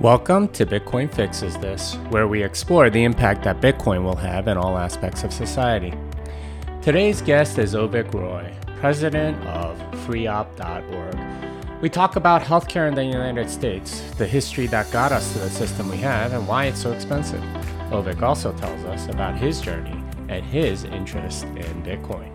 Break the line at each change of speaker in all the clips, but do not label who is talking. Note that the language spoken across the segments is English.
Welcome to Bitcoin Fixes This, where we explore the impact that Bitcoin will have in all aspects of society. Today's guest is Avik Roy, president of freopp.org. We talk about healthcare in the United States, the history that got us to the system we have, and why it's so expensive. Avik also tells us about his journey and his interest in Bitcoin.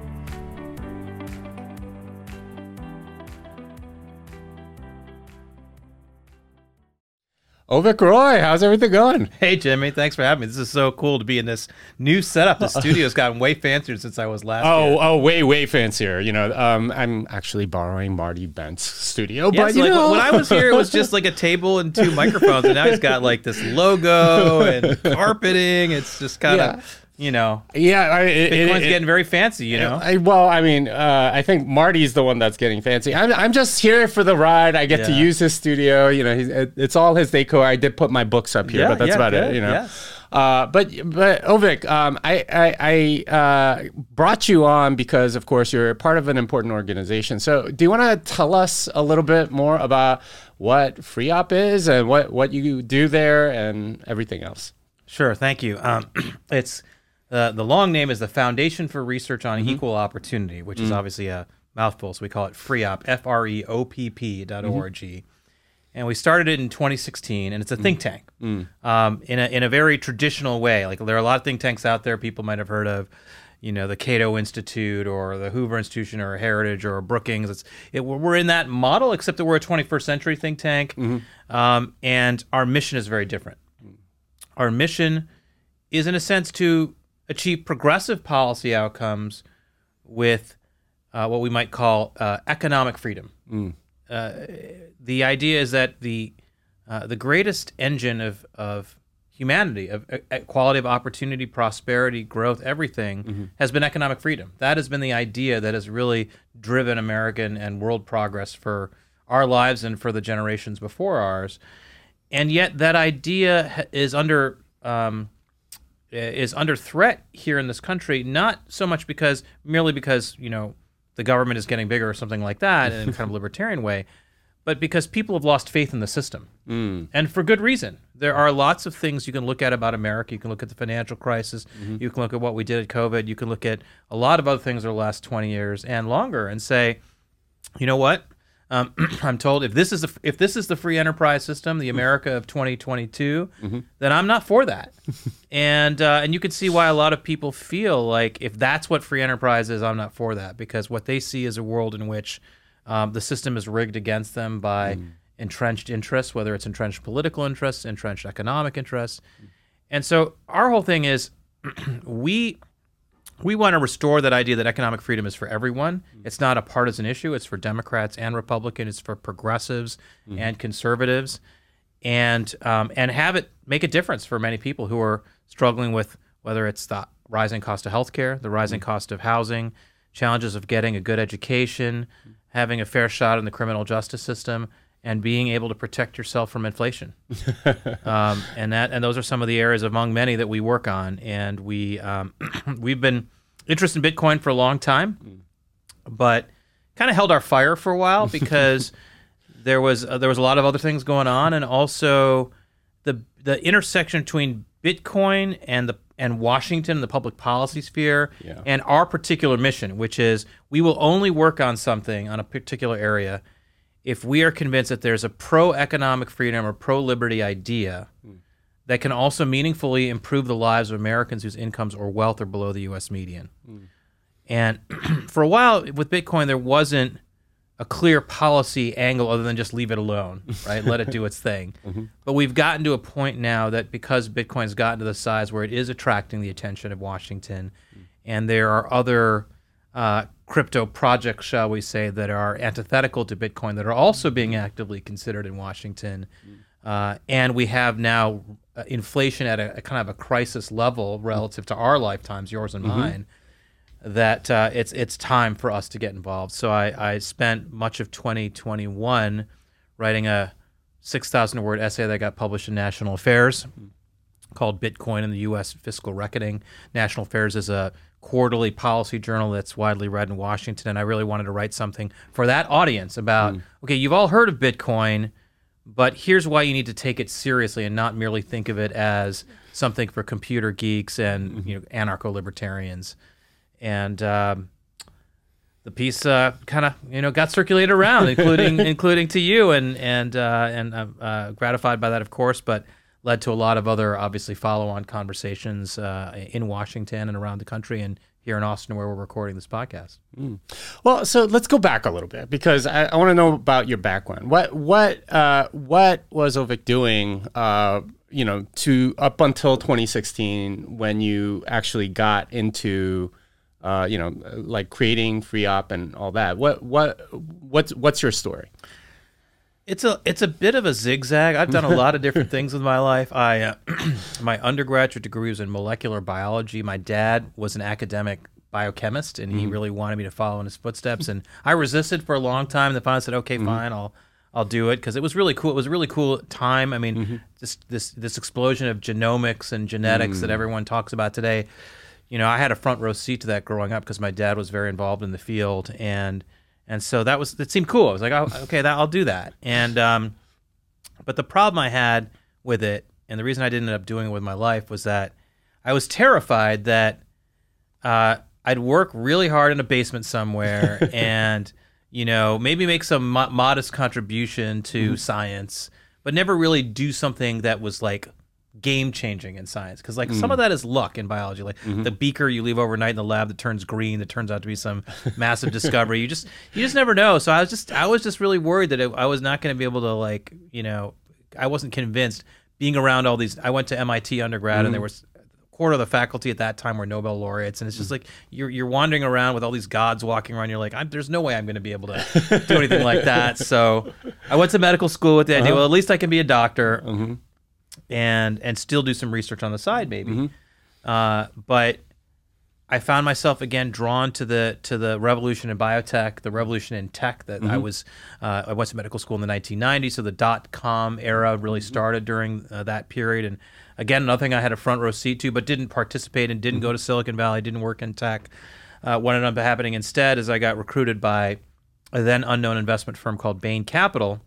Avik Roy, how's everything going?
Hey Jimmy, thanks for having me. This is so cool to be in this new setup. The studio's gotten way fancier since I was last.
Oh,
year.
oh, way, way fancier. You know, um, I'm actually borrowing Marty Bent's studio,
Yeah,
but
so
you
like
know,
when I was here, it was just like a table and two microphones, and now he's got like this logo and carpeting. It's just kind
Yeah.
You know,
yeah, I, it, it-
Bitcoin's
it-
getting very fancy. You know,
I, well, I mean, uh, I think Marty's the one that's getting fancy. I'm, I'm just here for the ride. I get to use his studio. You know, he's, it, it's all his decor. I did put my books up here,
Yeah,
but that's
yeah,
about it. You know.
yes.
Uh, but but Avik, um, I I, I uh, brought you on because, of course, you're part of an important organization. So, do you want to tell us a little bit more about what FREOPP is and what what you do there and everything else?
Sure, thank you. Um, it's uh, the long name is the Foundation for Research on mm-hmm. Equal Opportunity, which is mm. obviously a mouthful, so we call it FREOPP, F R E O P P dot O R G. And we started it in 2016, and it's a think mm. tank. Mm. Um, in a in a very traditional way. Like there are a lot of think tanks out there people might have heard of. You know, the Cato Institute or the Hoover Institution or Heritage or Brookings. It's it, we're in that model, except that we're a 21st century think tank, mm-hmm. um, and our mission is very different. Our mission is in a sense to achieve progressive policy outcomes with uh, what we might call uh, economic freedom. Uh, the idea is that the uh, the greatest engine of of humanity, of equality of opportunity, prosperity, growth, everything has been economic freedom. That has been the idea that has really driven American and world progress for our lives and for the generations before ours and yet that idea is under um, Uh, is under threat here in this country. Not so much because merely because you know the government is getting bigger or something like that in a kind of libertarian way, but because people have lost faith in the system, hmm. and for good reason. There are lots of things you can look at about America. You can look at the financial crisis. Mm-hmm. You can look at what we did at COVID. You can look at a lot of other things over the last twenty years and longer, and say, you know what? Um, I'm told if this is the, if this is the free enterprise system, the America of 2022, then I'm not for that. and uh, and you can see why a lot of people feel like if that's what free enterprise is, I'm not for that because what they see is a world in which um, the system is rigged against them by entrenched interests, whether it's entrenched political interests, entrenched economic interests. And so our whole thing is we we want to restore that idea that economic freedom is for everyone. It's not a partisan issue. It's for Democrats and Republicans. It's for progressives mm-hmm. and conservatives, and um, and have it make a difference for many people who are struggling with whether it's the rising cost of healthcare, the rising mm-hmm. cost of housing, challenges of getting a good education, mm-hmm. having a fair shot in the criminal justice system, and being able to protect yourself from inflation um, and that and those are some of the areas among many that we work on. And we um, we've been interested in Bitcoin for a long time, but kind of held our fire for a while because there was uh, there was a lot of other things going on, and also the the intersection between Bitcoin and the and Washington, the public policy sphere,
Yeah.
and our particular mission, which is we will only work on something on a particular area if we are convinced that there's a pro economic freedom or pro liberty idea hmm. that can also meaningfully improve the lives of Americans whose incomes or wealth are below the U.S. median. Hmm. And for a while with Bitcoin, there wasn't a clear policy angle other than just leave it alone, right? Let it do its thing. Mm-hmm. But we've gotten to a point now that because Bitcoin's gotten to the size where it is attracting the attention of Washington, hmm. and there are other uh, crypto projects, shall we say, that are antithetical to Bitcoin that are also being actively considered in Washington. Uh, and we have now uh, inflation at a, a kind of a crisis level relative to our lifetimes, yours and mine that uh, it's it's time for us to get involved. So I, I spent much of 2021 writing a 6,000 word essay that got published in National Affairs called Bitcoin and the U.S. Fiscal Reckoning. National Affairs is a quarterly policy journal that's widely read in Washington, and I really wanted to write something for that audience about okay, you've all heard of Bitcoin, but here's why you need to take it seriously and not merely think of it as something for computer geeks and you know anarcho libertarians. And um, the piece uh, kind of you know got circulated around, including including to you, and and uh, and I'm uh, gratified by that, of course, but led to a lot of other obviously follow-on conversations uh, in Washington and around the country, and here in Austin where we're recording this podcast.
Well, so let's go back a little bit because I, I want to know about your background. What what uh, what was Avik doing? Uh, you know, to up until 2016 when you actually got into, uh, you know, like creating FREOPP and all that. What what what's what's your story?
It's a it's a bit of a zigzag. I've done a lot of different things with my life. I uh, my undergraduate degree was in molecular biology. My dad was an academic biochemist, and he mm-hmm. really wanted me to follow in his footsteps. And I resisted for a long time. And then finally said, "Okay, mm-hmm. fine, I'll I'll do it," because it was really cool. It was a really cool time. I mean, mm-hmm. just this this explosion of genomics and genetics that mm. everyone talks about today. You know, I had a front row seat to that growing up because my dad was very involved in the field and and so that was that seemed cool. I was like, oh, okay, that I'll do that. And um, but the problem I had with it, and the reason I didn't end up doing it with my life, was that I was terrified that uh, I'd work really hard in a basement somewhere, and you know maybe make some mo- modest contribution to science, but never really do something that was like game changing in science because like some mm. of that is luck in biology. Like mm-hmm. the beaker you leave overnight in the lab that turns green that turns out to be some massive discovery. You just you just never know. So i was just i was just really worried that it, i was not going to be able to like you know i wasn't convinced being around all these i went to mit undergrad and there mm-hmm. was a quarter of the faculty at that time were nobel laureates. And it's just mm. like you're, you're wandering around with all these gods walking around. You're like I'm, there's no way i'm going to be able to do anything like that. So i went to medical school with the idea uh-huh. well at least i can be a doctor mm-hmm. And and still do some research on the side maybe uh, but I found myself again drawn to the to the revolution in biotech, the revolution in tech. That I was, uh, I went to medical school in the 1990s, so the dot com era really started during uh, that period. And again, another thing I had a front row seat to, but didn't participate and didn't go to Silicon Valley, didn't work in tech. Uh, what ended up happening instead is I got recruited by a then unknown investment firm called Bain Capital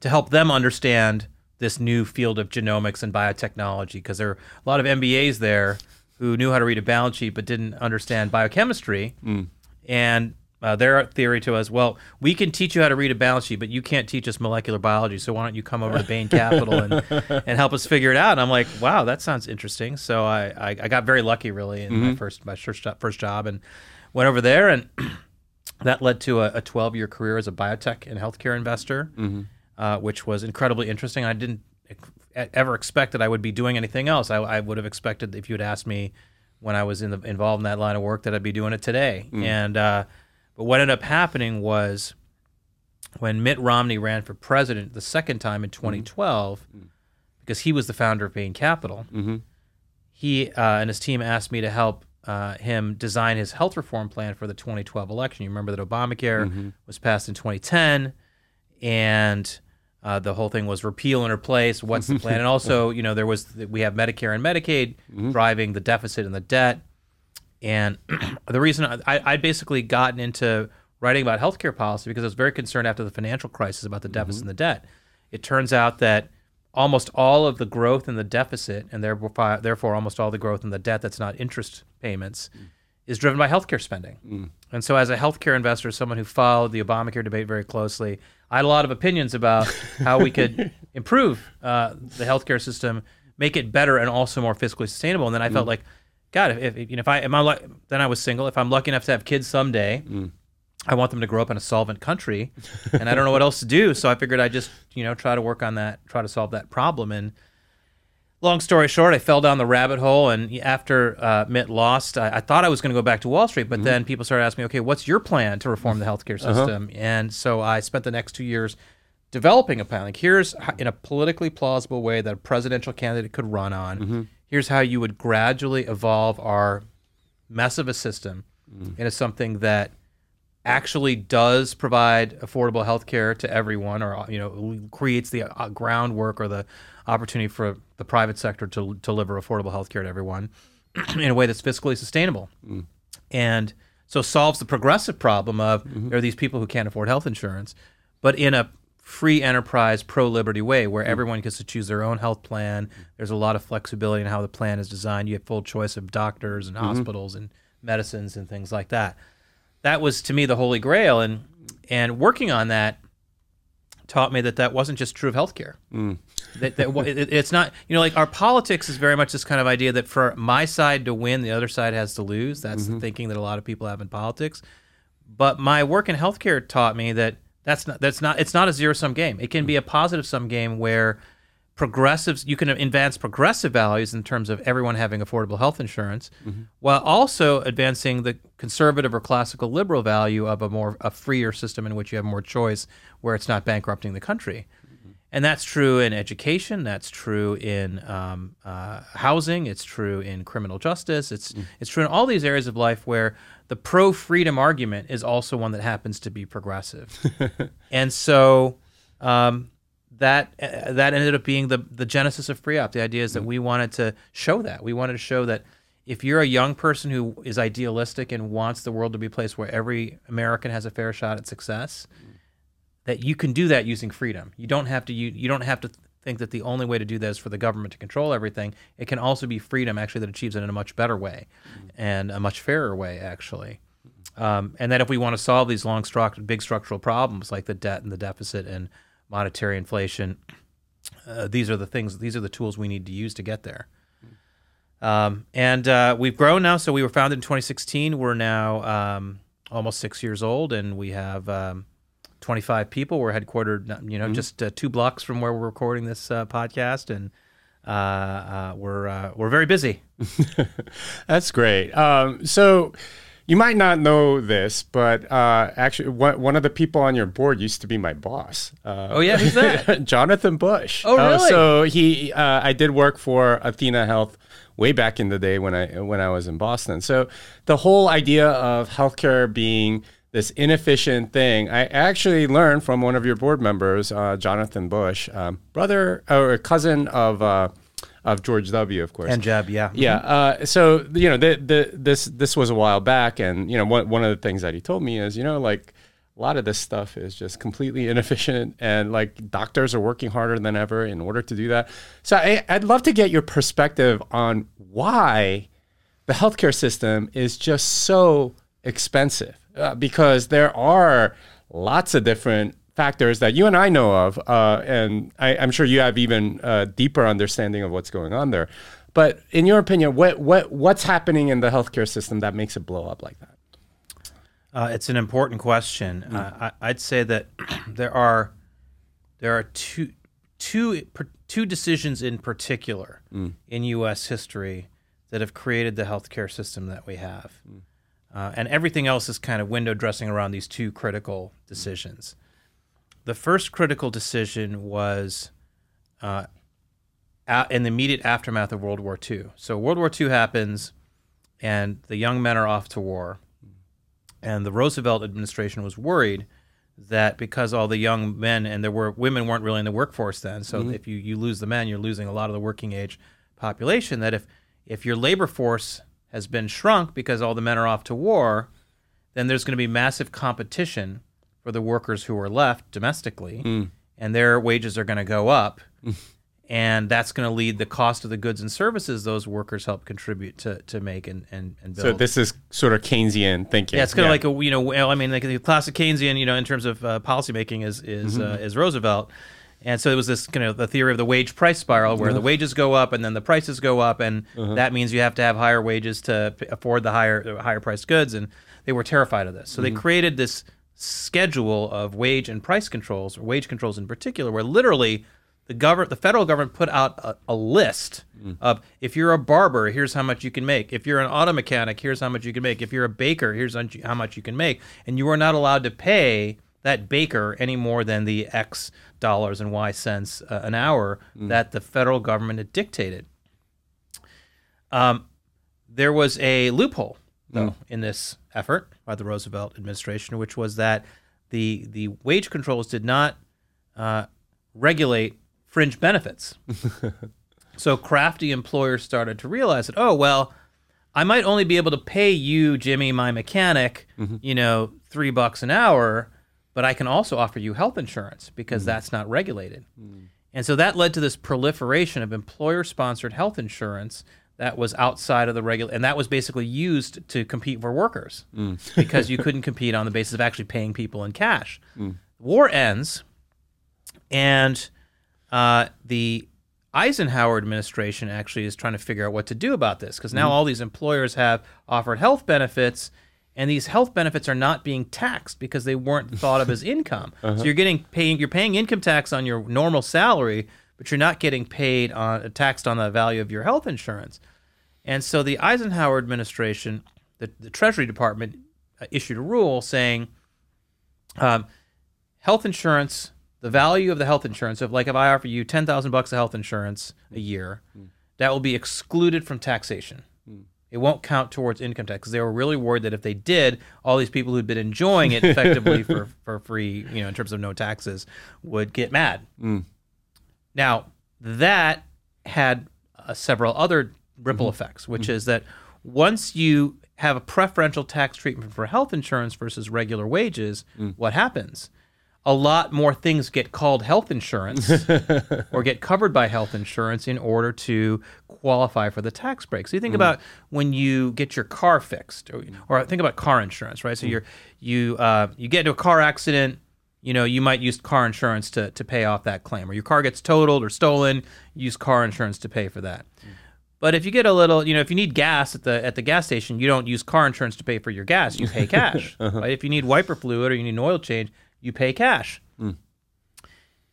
to help them understand this new field of genomics and biotechnology because there are a lot of MBAs there who knew how to read a balance sheet but didn't understand biochemistry. Mm. And uh, their theory to us, well, we can teach you how to read a balance sheet, but you can't teach us molecular biology. So why don't you come over to Bain Capital and, and help us figure it out? And I'm like, wow, that sounds interesting. So I, I, I got very lucky, really, in my mm-hmm. first my first job, first job, and went over there, and that led to a 12 year career as a biotech and healthcare investor, mm-hmm. Uh, which was incredibly interesting. I didn't ever expect that I would be doing anything else. I, I would have expected if you had asked me when I was in the, involved in that line of work that I'd be doing it today. And uh, but what ended up happening was when Mitt Romney ran for president the second time in 2012, because he was the founder of Bain Capital, he uh, and his team asked me to help uh, him design his health reform plan for the 2012 election. You remember that Obamacare was passed in 2010, and uh, the whole thing was repeal and replace. What's the plan? and also, you know, there was we have Medicare and Medicaid mm-hmm. driving the deficit and the debt. And the reason I, I basically gotten into writing about healthcare policy because I was very concerned after the financial crisis about the mm-hmm. deficit and the debt. It turns out that almost all of the growth in the deficit, and therefore, therefore almost all the growth in the debt that's not interest payments, mm. is driven by healthcare spending. Mm. And so, as a healthcare investor, someone who followed the Obamacare debate very closely, I had a lot of opinions about how we could improve uh, the healthcare system, make it better, and also more fiscally sustainable. And then I felt like, God, if, if you know, if I am I then I was single. If I'm lucky enough to have kids someday, I want them to grow up in a solvent country, and I don't know what else to do. So I figured I'd just you know try to work on that, try to solve that problem. And long story short, I fell down the rabbit hole, and after uh, Mitt lost, I, I thought I was going to go back to Wall Street, but mm-hmm. then people started asking me, "Okay, what's your plan to reform the healthcare uh-huh. system?" And so I spent the next two years developing a plan. Like, here's how, in a politically plausible way that a presidential candidate could run on. Mm-hmm. Here's how you would gradually evolve our mess of a system mm-hmm. into something that actually does provide affordable health care to everyone or uh, you know creates the uh, groundwork or the opportunity for the private sector to, deliver affordable health care to everyone in a way that's fiscally sustainable mm. and so solves the progressive problem of mm-hmm. there are these people who can't afford health insurance but in a free enterprise, pro liberty way where mm. everyone gets to choose their own health plan. There's a lot of flexibility in how the plan is designed. You have full choice of doctors and mm-hmm. hospitals and medicines and things like that. That was to me the holy grail, and and working on that taught me that that wasn't just true of healthcare. Mm. That, that it, it's not, you know, like our politics is very much this kind of idea that for my side to win, the other side has to lose. That's the mm-hmm. thinking that a lot of people have in politics. But my work in healthcare taught me that that's not that's not it's not a zero sum game. It can be a mm. positive sum game where progressives you can advance progressive values in terms of everyone having affordable health insurance mm-hmm. while also advancing the conservative or classical liberal value of a more a freer system in which you have more choice where it's not bankrupting the country and that's true in education that's true in um, uh, housing it's true in criminal justice it's it's true in all these areas of life where the pro freedom argument is also one that happens to be progressive. And so um, that uh, that ended up being the the genesis of FREOPP. The idea is that we wanted to show that. We wanted to show that if you're a young person who is idealistic and wants the world to be a place where every American has a fair shot at success, that you can do that using freedom. You don't have to you, you don't have to think that the only way to do that is for the government to control everything. It can also be freedom actually that achieves it in a much better way and a much fairer way actually. Um, and that if we want to solve these long, big structural problems like the debt and the deficit and monetary inflation, uh, these are the things, these are the tools we need to use to get there. Um, and uh, we've grown now. So we were founded in 2016. We're now um, almost six years old, and we have um, 25 people. We're headquartered, you know, just uh, two blocks from where we're recording this uh, podcast, and uh, uh, we're uh, we're very busy.
That's great. Um, so you might not know this, but uh, actually, one, one of the people on your board used to be my boss. Uh,
Oh yeah, who's that?
Jonathan Bush.
Oh,
Uh,
really?
so he, uh, I did work for athenahealth way back in the day when I when I was in Boston. So the whole idea of healthcare being this inefficient thing, I actually learned from one of your board members, uh, Jonathan Bush, um, brother or cousin of uh, of George W. Of course.
and Jeb, yeah,
Yeah. Uh, so you know, the, the this this was a while back, and you know, one one of the things that he told me is, you know, like a lot of this stuff is just completely inefficient, and like doctors are working harder than ever in order to do that. So I, I'd love to get your perspective on why the healthcare system is just so expensive, uh, because there are lots of different factors that you and I know of, uh, and I, I'm sure you have even uh, deeper understanding of what's going on there. But in your opinion, what what what's happening in the healthcare system that makes it blow up like that?
Uh, it's an important question. Uh, I, I'd say that there are there are two two two decisions in particular in U.S. history that have created the healthcare system that we have, uh, and everything else is kind of window dressing around these two critical decisions. The first critical decision was uh, in the immediate aftermath of World War II. So World War II happens, and the young men are off to war. And the Roosevelt administration was worried that because all the young men and there were women weren't really in the workforce then, so if you, you lose the men, you're losing a lot of the working age population. That if if your labor force has been shrunk because all the men are off to war, then there's going to be massive competition for the workers who are left domestically, and their wages are going to go up. And that's going to lead the cost of the goods and services those workers help contribute to, to make and, and, and build.
So this is sort of Keynesian thinking.
Yeah, it's kind of like a you know well, I mean like the classic Keynesian you know in terms of uh, policymaking is is uh, is Roosevelt, and so it was this kind of the theory of the wage price spiral where the uh-huh. wages go up and then the prices go up and uh-huh. that means you have to have higher wages to p- afford the higher higher priced goods and they were terrified of this. So they mm-hmm. created this schedule of wage and price controls or wage controls in particular where literally the government the federal government put out a, a list mm. of if you're a barber here's how much you can make. If you're an auto mechanic here's how much you can make. If you're a baker here's how- how much you can make. And you are not allowed to pay that baker any more than the x dollars and y cents uh, an hour that the federal government had dictated um, there was a loophole though in this effort by the Roosevelt administration, which was that the the wage controls did not uh, regulate fringe benefits. so crafty employers started to realize that oh well, I might only be able to pay you, Jimmy, my mechanic, you know, three bucks an hour. But I can also offer you health insurance because mm. that's not regulated. Mm. And so that led to this proliferation of employer sponsored health insurance that was outside of the regular, and that was basically used to compete for workers mm. because you couldn't compete on the basis of actually paying people in cash. War ends, and uh, the Eisenhower administration actually is trying to figure out what to do about this because now all these employers have offered health benefits, and these health benefits are not being taxed because they weren't thought of as income. So you're getting paying you're paying income tax on your normal salary, but you're not getting paid on taxed on the value of your health insurance. And so the Eisenhower administration, the, the Treasury Department, uh, issued a rule saying um, health insurance, the value of the health insurance, So if like if I offer you ten thousand bucks of health insurance a year, that will be excluded from taxation. It won't count towards income tax because they were really worried that if they did, all these people who'd been enjoying it effectively for, for free, you know, in terms of no taxes, would get mad. Mm. Now, that had uh, several other ripple mm-hmm. effects, which mm-hmm. is that once you have a preferential tax treatment for health insurance versus regular wages, mm. what happens? A lot more things get called health insurance or get covered by health insurance in order to qualify for the tax break. So you think mm. about when you get your car fixed, or, or think about car insurance, right? So mm. you're you uh, you get into a car accident, you know, you might use car insurance to, to pay off that claim, or your car gets totaled or stolen, use car insurance to pay for that. Mm. But if you get a little, you know, if you need gas at the at the gas station, you don't use car insurance to pay for your gas. You pay cash. Uh-huh. right? If you need wiper fluid or you need an oil change, you pay cash. Hmm.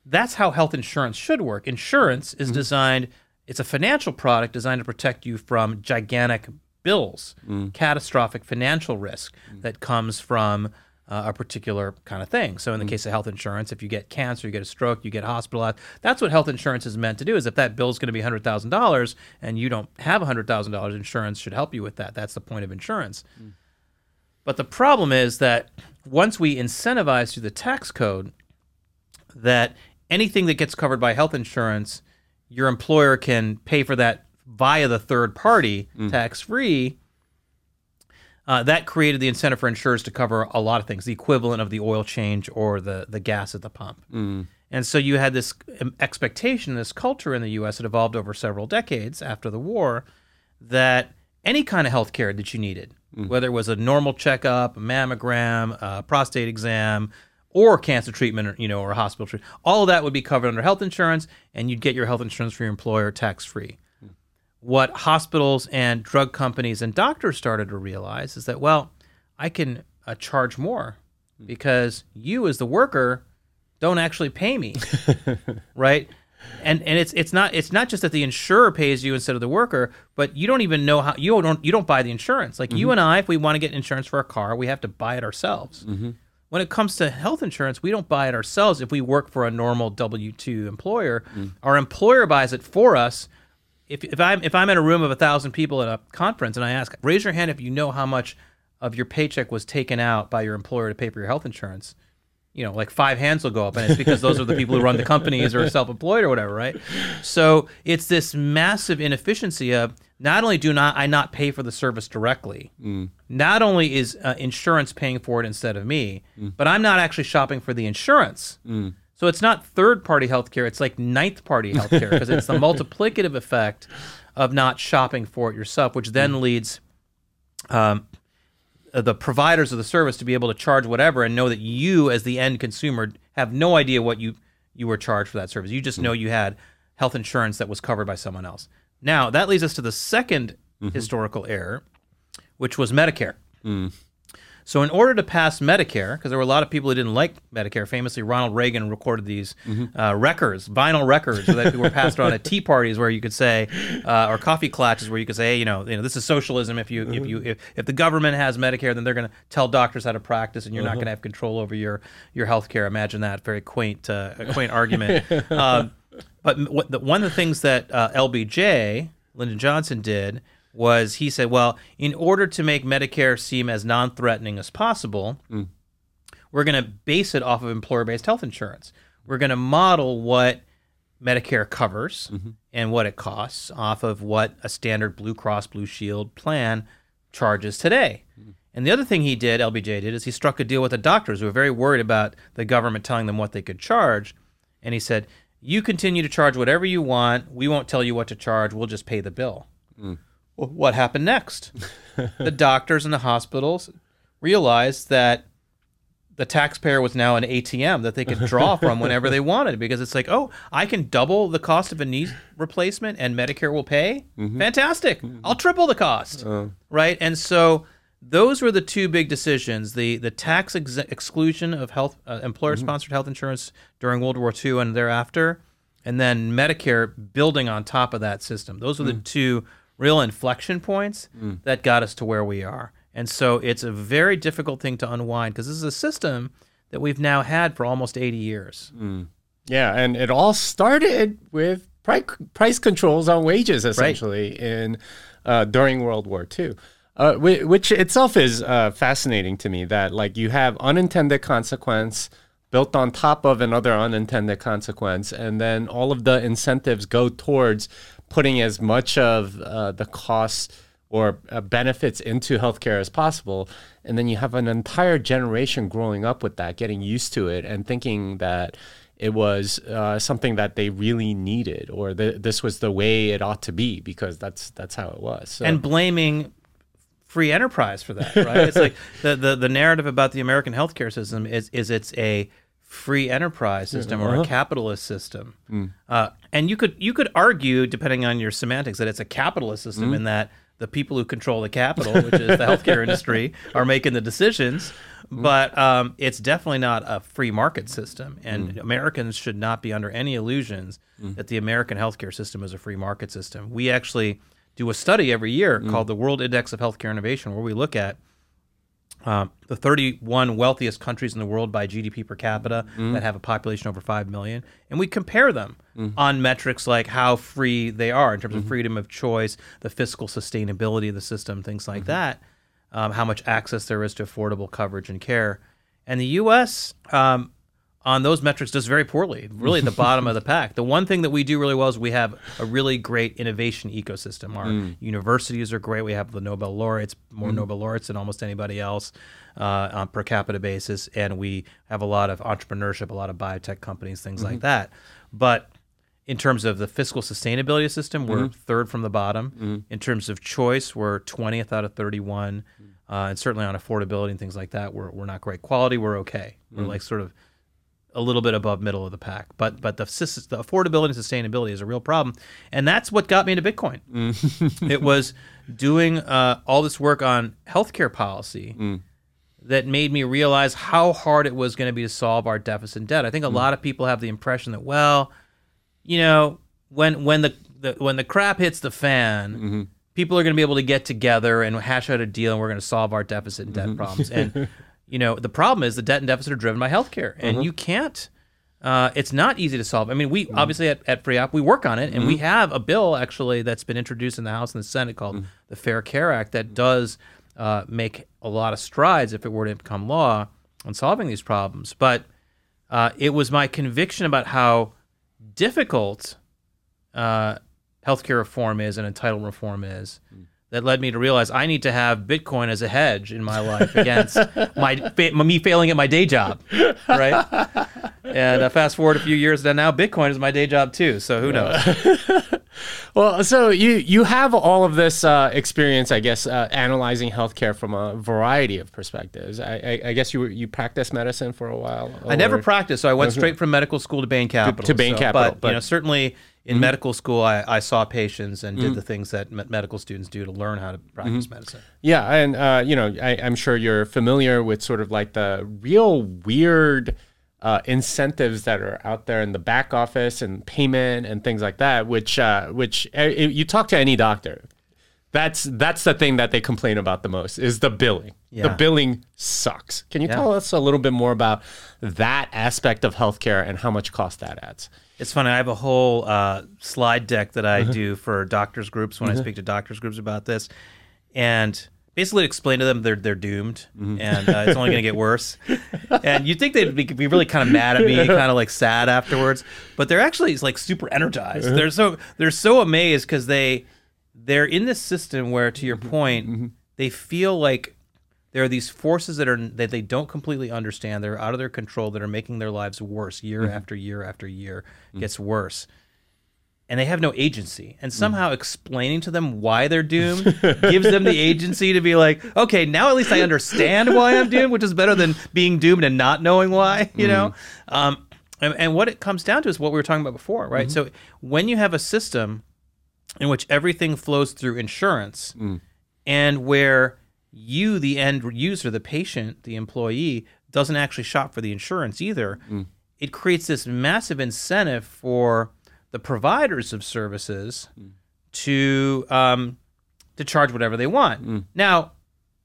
That's how health insurance should work. Insurance is hmm. designed; it's a financial product designed to protect you from gigantic bills, hmm. catastrophic financial risk that comes from uh, a particular kind of thing. So, in the case of health insurance, if you get cancer, you get a stroke, you get hospitalized, that's what health insurance is meant to do. Is if that bill is going to be hundred thousand dollars and you don't have hundred thousand dollars, insurance should help you with that. That's the point of insurance. But the problem is that once we incentivize through the tax code that anything that gets covered by health insurance, your employer can pay for that via the third party tax free. Uh, that created the incentive for insurers to cover a lot of things, the equivalent of the oil change or the, the gas at the pump. And so you had this um, expectation, this culture in the U.S. that evolved over several decades after the war, that any kind of health care that you needed, Mm. whether it was a normal checkup, a mammogram, a prostate exam, or cancer treatment, or, you know, or a hospital treatment, all of that would be covered under health insurance, and you'd get your health insurance for your employer tax free. Hmm. What hospitals and drug companies and doctors started to realize is that, well, I can uh, charge more hmm. because you, as the worker, don't actually pay me, right? And and it's it's not it's not just that the insurer pays you instead of the worker, but you don't even know how you don't you don't buy the insurance. Like you mm-hmm. and I, if we want to get insurance for a car, we have to buy it ourselves. Mm-hmm. When it comes to health insurance, we don't buy it ourselves. If we work for a normal W two employer, mm. our employer buys it for us. If, if I'm if I'm in a room of a thousand people at a conference and I ask, raise your hand if you know how much of your paycheck was taken out by your employer to pay for your health insurance you know, like five hands will go up, and it's because those are the people who run the companies or self-employed or whatever, right? So it's this massive inefficiency of not only do not I not pay for the service directly, not only is uh, insurance paying for it instead of me, but I'm not actually shopping for the insurance. So it's not third-party healthcare; it's like ninth-party healthcare because it's the multiplicative effect of not shopping for it yourself, which then leads um, Uh, the providers of the service to be able to charge whatever and know that you as the end consumer have no idea what you you were charged for that service. You just know you had health insurance that was covered by someone else. Now, that leads us to the 2nd mm-hmm. historical error, which was Medicare. Mm. So, in order to pass Medicare, because there were a lot of people who didn't like Medicare, famously Ronald Reagan recorded these uh, records, vinyl records, that were passed around at tea parties, where you could say, uh, or coffee clutches, where you could say, hey, you know, you know, this is socialism. If you, if you, if, if the government has Medicare, then they're going to tell doctors how to practice, and you're not going to have control over your your health care. Imagine that very quaint, uh, quaint argument. Um, but the, one of the things that uh, LBJ, Lyndon Johnson, did was he said, well, in order to make Medicare seem as non threatening as possible, mm. we're going to base it off of employer based health insurance. We're going to model what Medicare covers mm-hmm. and what it costs off of what a standard Blue Cross Blue Shield plan charges today. Mm. And the other thing he did, LBJ did, is he struck a deal with the doctors who were very worried about the government telling them what they could charge. And he said, You continue to charge whatever you want. We won't tell you what to charge. We'll just pay the bill. Well, what happened next? the doctors and the hospitals realized that the taxpayer was now an ATM that they could draw from whenever they wanted because it's like, oh, I can double the cost of a knee replacement and Medicare will pay. Mm-hmm. Fantastic! Mm-hmm. I'll triple the cost, uh. right? And so those were the two big decisions: the the tax ex- exclusion of health uh, employer-sponsored mm-hmm. health insurance during World War II and thereafter, and then Medicare building on top of that system. Those were the mm. two real inflection points that got us to where we are. And so it's a very difficult thing to unwind because this is a system that we've now had for almost 80 years.
Yeah, and it all started with price price controls on wages, essentially, in uh, during World War II, uh, which itself is uh, fascinating to me. That like you have unintended consequence built on top of another unintended consequence, and then all of the incentives go towards putting as much of uh, the costs or uh, benefits into healthcare as possible. And then you have an entire generation growing up with that, getting used to it, and thinking that it was uh, something that they really needed, or th- this was the way it ought to be because that's that's how it was. So,
And blaming free enterprise for that, right? it's like the, the, the narrative about the American healthcare system is, is it's a free enterprise system or a uh-huh. capitalist system. Hmm. Uh, and you could you could argue, depending on your semantics, that it's a capitalist system hmm. in that the people who control the capital, which is the healthcare industry, are making the decisions. Hmm. But um, it's definitely not a free market system, and Americans should not be under any illusions that the American healthcare system is a free market system. We actually do a study every year called the World Index of Healthcare Innovation, where we look at um, the 31 wealthiest countries in the world by GDP per capita that have a population over 5 million. And we compare them on metrics like how free they are in terms of freedom of choice, the fiscal sustainability of the system, things like that, um, how much access there is to affordable coverage and care. And the U.S., um, on those metrics does very poorly, really at the bottom of the pack. The one thing that we do really well is we have a really great innovation ecosystem. Our mm. universities are great. We have the Nobel laureates, more mm. Nobel laureates than almost anybody else uh, on per capita basis, and we have a lot of entrepreneurship, a lot of biotech companies, things like mm-hmm. that. But in terms of the fiscal sustainability system, we're mm-hmm. third from the bottom. Mm-hmm. In terms of choice, we're 20th out of 31. Mm. Uh, and certainly on affordability and things like that, we're, we're not great. Quality, we're okay. We're like sort of a little bit above middle of the pack. But but the the affordability and sustainability is a real problem, and that's what got me into Bitcoin. Mm. it was doing uh, all this work on healthcare policy mm. that made me realize how hard it was going to be to solve our deficit debt. I think a mm. lot of people have the impression that well, you know, when when the, the when the crap hits the fan. Mm-hmm. People are going to be able to get together and hash out a deal, and we're going to solve our deficit and debt mm-hmm. problems. And you know, the problem is the debt and deficit are driven by healthcare, and you can't. Uh, it's not easy to solve. I mean, we obviously at, at FREOPP we work on it, and we have a bill actually that's been introduced in the House and the Senate called the Fair Care Act that does uh, make a lot of strides if it were to become law on solving these problems. But uh, it was my conviction about how difficult uh, healthcare reform is and entitlement reform is that led me to realize I need to have Bitcoin as a hedge in my life against my fa- me failing at my day job, right? and uh, fast forward a few years, then now Bitcoin is my day job too. So who knows?
Well, so you you have all of this uh, experience, I guess, uh, analyzing healthcare from a variety of perspectives. I, I, I guess you were, you practiced medicine for a while.
I never practiced, so I went straight from medical school to Bain Capital.
to Bain
so-
Capital,
but,
but-
you know, certainly in medical school, I, I saw patients and did the things that me- medical students do to learn how to practice medicine.
Yeah, and uh, you know, I, I'm sure you're familiar with sort of like the real weird uh, incentives that are out there in the back office and payment and things like that. Which, uh, which uh, you talk to any doctor, that's that's the thing that they complain about the most is the billing. The billing sucks. Can you
Yeah.
tell us a little bit more about that aspect of healthcare and how much cost that adds?
It's funny. I have a whole uh, slide deck that
Uh-huh.
I do for doctors groups when I speak to doctors groups about this, and basically explain to them they're they're doomed
Mm-hmm.
and uh, it's only going to get worse. and you'd think they'd be, be really kind of mad at me, kind of like sad afterwards, but they're actually like super energized.
Uh-huh.
They're so they're so amazed because they they're in this system where, to your
Mm-hmm.
point, they feel like there are these forces that are that they don't completely understand. They're out of their control. That are making their lives worse year
Mm-hmm.
after year after year. Mm. Gets worse, and they have no agency. And mm. somehow explaining to them why they're doomed gives them the agency to be like, okay, now at least I understand why I'm doomed, which is better than being doomed and not knowing why. You know. Mm. Um, and, and what it comes down to is what we were talking about before, right? Mm-hmm. So when you have a system in which everything flows through insurance and where you the end user the patient the employee doesn't actually shop for the insurance either. Mm. It creates this massive incentive for the providers of services mm. to um, to charge whatever they want. Mm. Now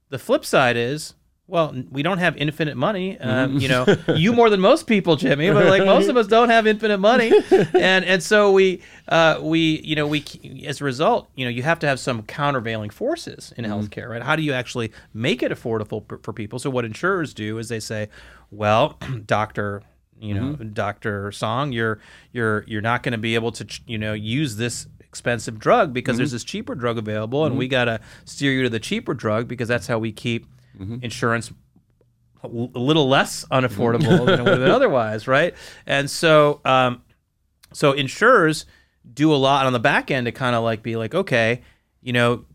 the flip side is well we don't have infinite money um, mm-hmm. you know you more than most people jimmy but like most of us don't have infinite money. And and so we uh, we you know we as a result you know you have to have some countervailing forces in mm-hmm. healthcare right? How do you actually make it affordable for, for people? So what insurers do is they say well doctor you know mm-hmm. dr song you're you're you're not going to be able to ch- you know use this expensive drug because there's this cheaper drug available and we got to steer you to the cheaper drug because that's how we keep insurance a little less unaffordable than it would have been otherwise, right? And so, um, so insurers do a lot on the back end to kind of like be like, okay, you know,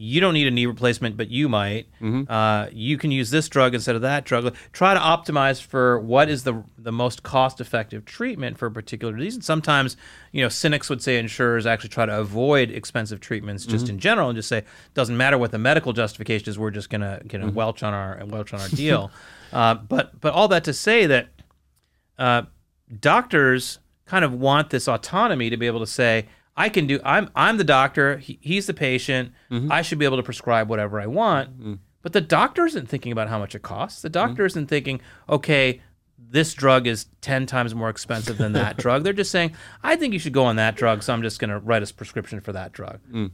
you don't need a knee replacement, but you might. Uh, you can use this drug instead of that drug. Try to optimize for what is the the most cost effective treatment for a particular disease. And sometimes, you know, cynics would say insurers actually try to avoid expensive treatments just in general and just say doesn't matter what the medical justification is. We're just gonna gonna welch on our welch on our deal. uh, but but all that to say that uh, doctors kind of want this autonomy to be able to say, I can do. I'm I'm the doctor. He, he's the patient. Mm-hmm. I should be able to prescribe whatever I want. Mm-hmm. But the doctor isn't thinking about how much it costs. The doctor mm-hmm. isn't thinking, okay, this drug is ten times more expensive than that drug. They're just saying, I think you should go on that drug, so I'm just going to write a prescription for that drug. Mm.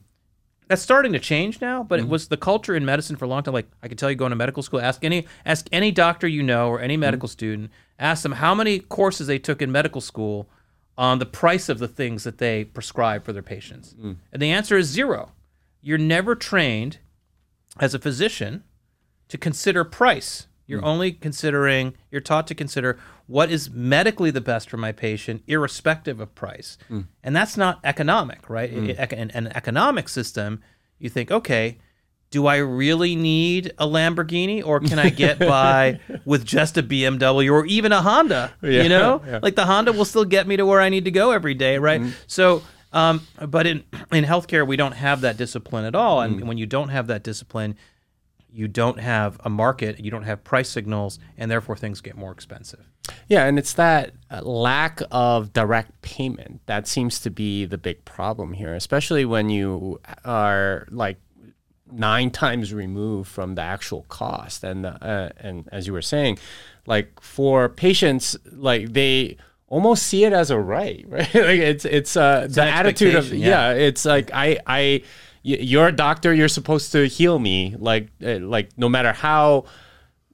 That's starting to change now, but it was the culture in medicine for a long time. Like I can tell you, going to medical school, ask any ask any doctor you know or any medical student, ask them how many courses they took in medical school on the price of the things that they prescribe for their patients, hmm. and the answer is zero. You're never trained as a physician to consider price. You're hmm. only considering, you're taught to consider what is medically the best for my patient, irrespective of price. Hmm. And that's not economic, right? I- ec- In an economic system, you think, okay, do I really need a Lamborghini or can I get by with just a BMW or even a Honda? you know, like the Honda will still get me to where I need to go every day, right? So, um, but in in healthcare, we don't have that discipline at all, and when you don't have that discipline, you don't have a market, you don't have price signals, and therefore things get more expensive.
Yeah, and it's that uh, lack of direct payment that seems to be the big problem here, especially when you are like nine times removed from the actual cost. And uh, and as you were saying, like for patients, like they almost see it as a right, right? like it's it's uh, the attitude of yeah.
yeah.
It's like I I you're a doctor, you're supposed to heal me, like uh, like no matter how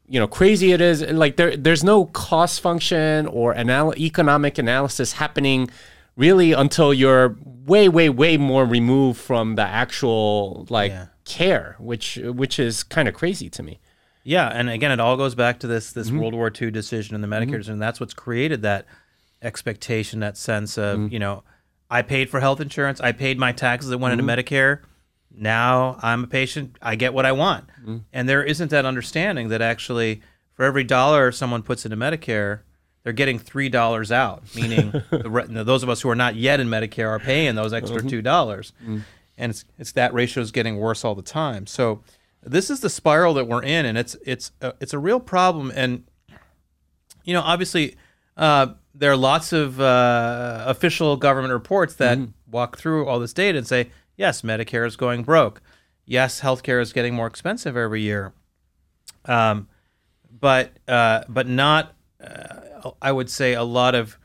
you know crazy it is like there there's no cost function or anal- economic analysis happening really until you're way way way more removed from the actual like
Yeah.
care which which is kind of crazy to me
Yeah, and again, it all goes back to this this mm-hmm. World War II decision in the Medicare, mm-hmm. and that's what's created that expectation, that sense of mm-hmm. you know, I paid for health insurance, I paid my taxes that went into Medicare. Now I'm a patient, I get what I want, and there isn't that understanding that actually for every dollar someone puts into Medicare. They're getting three dollars out, meaning the, re- those of us who are not yet in Medicare are paying those extra two dollars, and it's, it's that ratio is getting worse all the time. So this is the spiral that we're in, and it's it's a, it's a real problem. And you know, obviously, uh, there are lots of uh, official government reports that walk through all this data and say, yes, Medicare is going broke. Yes, healthcare is getting more expensive every year. Um, but uh, but not, uh, I would say, a lot of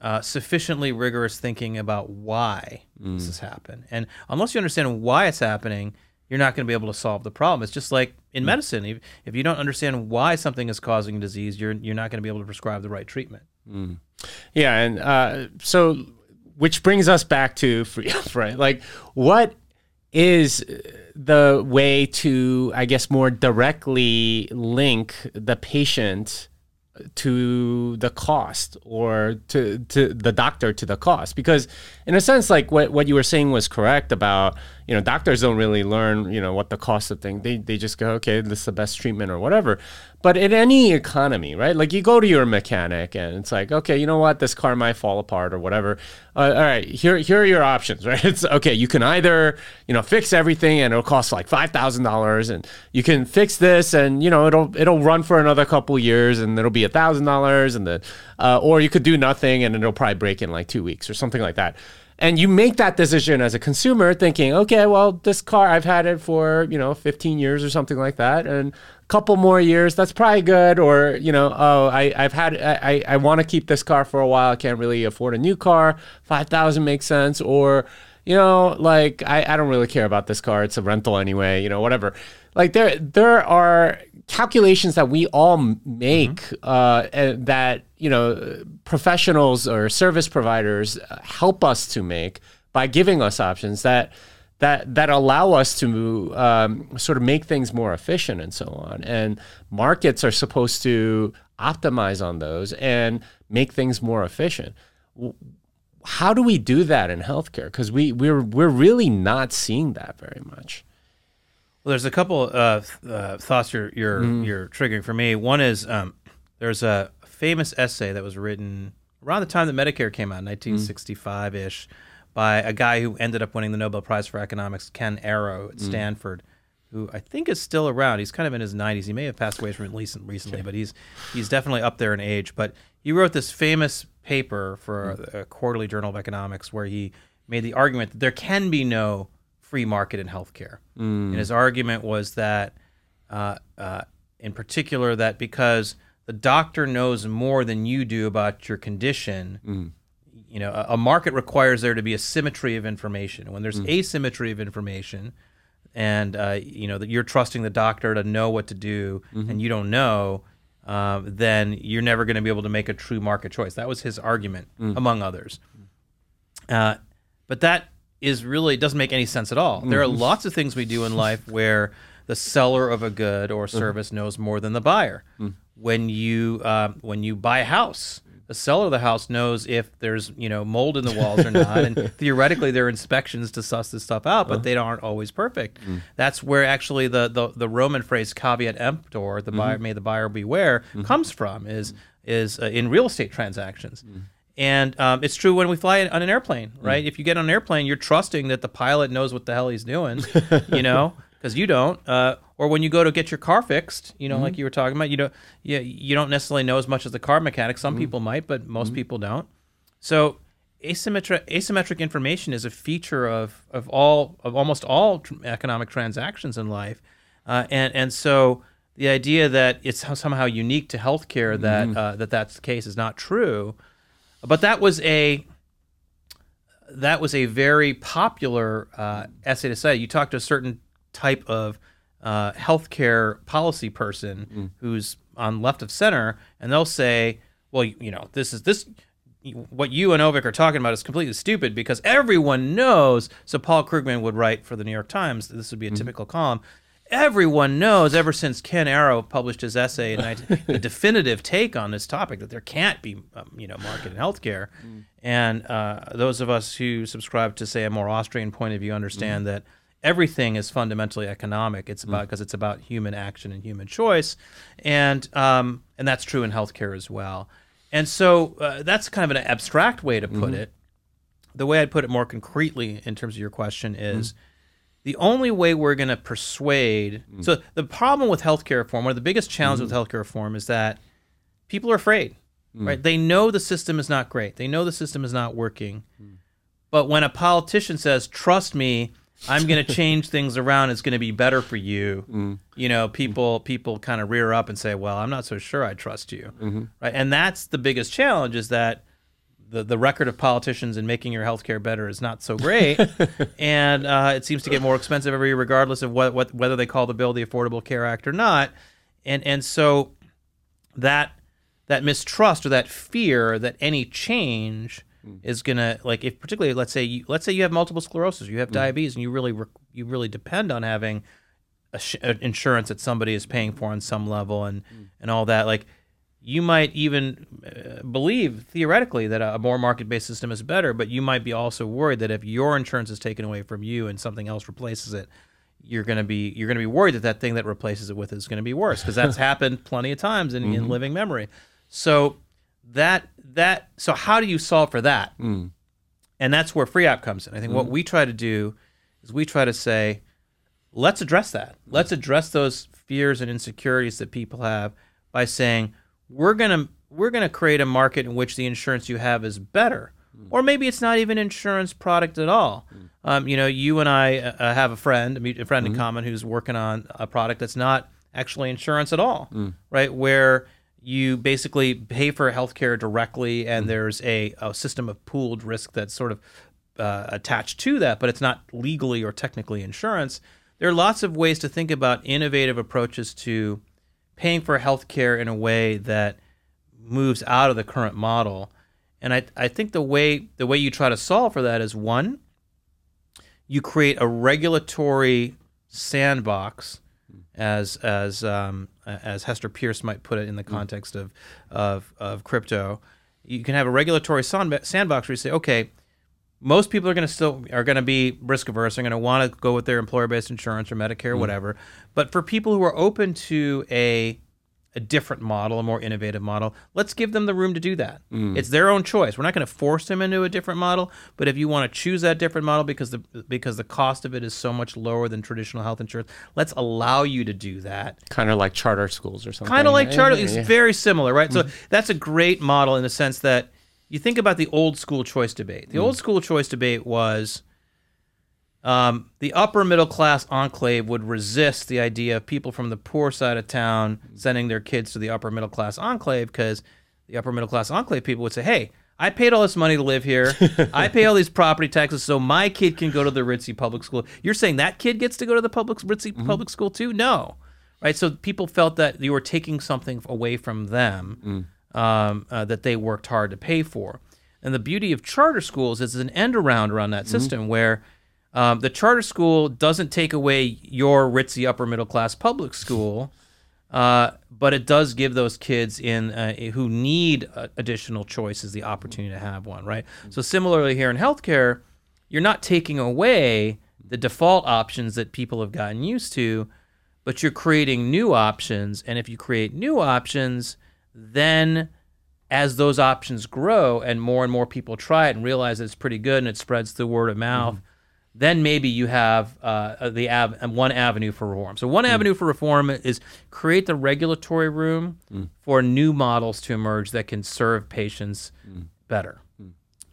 uh, sufficiently rigorous thinking about why this has happened. And unless you understand why it's happening, you're not going to be able to solve the problem. It's just like in medicine. If, if you don't understand why something is causing a disease, you're you're not going to be able to prescribe the right treatment.
yeah and uh, so which brings us back to free right like what is the way to, I guess, more directly link the patient to the cost or to to the doctor to the cost. Because in a sense like what, what you were saying was correct about you know doctors don't really learn you know what the cost of things they, they just go okay this is the best treatment or whatever. But in any economy right like you go to your mechanic and it's like okay you know what this car might fall apart or whatever. Uh, all right here here are your options right? It's okay you can either you know fix everything and it'll cost like $5000 and you can fix this and you know it'll it'll run for another couple years and it'll be $1000 and then uh, or you could do nothing and it'll probably break in like two weeks or something like that and you make that decision as a consumer thinking okay well this car i've had it for you know 15 years or something like that. And a couple more years that's probably good. Or you know oh I, i've had i, I want to keep this car for a while. I can't really afford a new car. 5000 makes sense. Or you know like I, I don't really care about this car. It's a rental anyway you know whatever. Like there there are calculations that we all make mm-hmm. uh, that you know professionals or service providers help us to make by giving us options that that that allow us to um, sort of make things more efficient and so on. And markets are supposed to optimize on those and make things more efficient. How do we do that in healthcare? Because we we're we're really not seeing that very much.
Well, there's a couple uh, uh, thoughts you're you're, mm. you're triggering for me. One is um, there's a famous essay that was written around the time that Medicare came out, 1965 ish, mm. by a guy who ended up winning the Nobel Prize for Economics, Ken Arrow at mm. Stanford, who I think is still around. He's kind of in his 90s. He may have passed away from recent recently, okay. but he's he's definitely up there in age. But he wrote this famous paper for mm. a, a quarterly journal of economics where he made the argument that there can be no free market in healthcare. Mm. And his argument was that, uh, uh, in particular, that because the doctor knows more than you do about your condition, mm. you know, a, a, market requires there to be a symmetry of information. When there's mm. asymmetry of information, and uh, you know that you're trusting the doctor to know what to do, mm-hmm. and you don't know, uh, then you're never going to be able to make a true market choice. That was his argument, mm. among others. Uh, but that is really doesn't make any sense at all. There are mm-hmm. lots of things we do in life where the seller of a good or mm-hmm. service knows more than the buyer. Mm. When you uh, when you buy a house, the seller of the house knows if there's you know mold in the walls or not, and theoretically there are inspections to suss this stuff out, but uh-huh. they aren't always perfect. Mm. That's where actually the, the the Roman phrase "caveat emptor," the buyer mm-hmm. may the buyer beware, mm-hmm. comes from. Is is uh, in real estate transactions. Mm. And um, it's true when we fly on an airplane, mm. right? Mm. If you get on an airplane, you're trusting that the pilot knows what the hell he's doing, you know, because you don't. Uh, or when you go to get your car fixed, you know, mm-hmm. like you were talking about, you don't, you, you don't necessarily know as much as the car mechanic. Some mm-hmm. people might, but most mm-hmm. people don't. So asymmetric asymmetric information is a feature of of all of almost all tr- economic transactions in life, uh, and and so the idea that it's somehow unique to healthcare that mm-hmm. uh, that that's the case is not true. But that was a that was a very popular uh, essay to say. You talk to a certain type of uh, healthcare policy person mm. who's on left of center, and they'll say, "Well, you, you know, this is this." What you and Avik are talking about is completely stupid because everyone knows. So Paul Krugman would write for the New York Times. This would be a mm typical column everyone knows ever since Ken Arrow published his essay and the definitive take on this topic that there can't be um, you know market in healthcare. Mm. And uh, those of us who subscribe to say a more Austrian point of view understand mm. that everything is fundamentally economic. It's about because mm. it's about human action and human choice, and um, and that's true in healthcare as well. And so uh, that's kind of an abstract way to put mm-hmm. it. The way I'd put it more concretely in terms of your question is. Mm the only way we're going to persuade. Mm. So the problem with healthcare reform, one of the biggest challenges mm. with healthcare reform, is that people are afraid. Mm. Right? They know the system is not great. They know the system is not working. Mm. But when a politician says, "Trust me," I'm going to change things around. It's going to be better for you. Mm. You know, people people kind of rear up and say, "Well, I'm not so sure I trust you." Mm-hmm. Right? And that's the biggest challenge is that the, the record of politicians in making your health care better is not so great, and uh, it seems to get more expensive every year, regardless of what, what whether they call the bill the Affordable Care Act or not. And and so that that mistrust or that fear that any change hmm. is gonna like if particularly let's say you, let's say you have multiple sclerosis, you have hmm. diabetes, and you really re- you really depend on having a sh- insurance that somebody is paying for on some level and hmm. and all that like you might even uh, believe theoretically that a more market-based system is better but you might be also worried that if your insurance is taken away from you and something else replaces it you're going to be you're going to be worried that that thing that replaces it with is going to be worse because that's happened plenty of times in, in mm-hmm. living memory. So that that so how do you solve for that? Mm. And that's where FREOPP comes in. I think what mm-hmm. we try to do is we try to say let's address that. Let's address those fears and insecurities that people have by saying we're gonna we're gonna create a market in which the insurance you have is better, or maybe it's not even insurance product at all. Um, you know, you and I uh, have a friend, a friend in common, who's working on a product that's not actually insurance at all, right? Where you basically pay for healthcare directly, and there's a, a system of pooled risk that's sort of uh, attached to that, but it's not legally or technically insurance. There are lots of ways to think about innovative approaches to paying for healthcare in a way that moves out of the current model. And I, I think the way the way you try to solve for that is one, you create a regulatory sandbox, as as um, as Hester Peirce might put it in the context of of of crypto. You can have a regulatory sandbox where you say, okay, most people are going to still are going to be risk averse. Are going to want to go with their employer based insurance or Medicare, or whatever. But for people who are open to a a different model, a more innovative model, let's give them the room to do that. Mm. It's their own choice. We're not going to force them into a different model. But if you want to choose that different model because the because the cost of it is so much lower than traditional health insurance, let's allow you to do that
Kind of like charter schools or something.
kind of like
Yeah,
charter.
yeah,
It's very similar, right? So mm. that's a great model in the sense that you think about the old school choice debate. The hmm. old school choice debate was um, the upper middle class enclave would resist the idea of people from the poor side of town sending their kids to the upper middle class enclave because the upper middle class enclave people would say, "Hey." I paid all this money to live here. I pay all these property taxes so my kid can go to the ritzy public school. You're saying that kid gets to go to the public ritzy mm-hmm. public school too? No right? So people felt that you were taking something away from them mm. Um, uh, that they worked hard to pay for. And the beauty of charter schools is an end around around that system where um, the charter school doesn't take away your ritzy upper middle class public school, uh, but it does give those kids in uh, who need uh, additional choices the opportunity to have one, right? So similarly here in healthcare, you're not taking away the default options that people have gotten used to, but you're creating new options. And if you create new options, then as those options grow and more and more people try it and realize it's pretty good and it spreads through word of mouth, mm-hmm. then maybe you have uh, the av- one avenue for reform. So one mm. avenue for reform is create the regulatory room mm. for new models to emerge that can serve patients mm. better.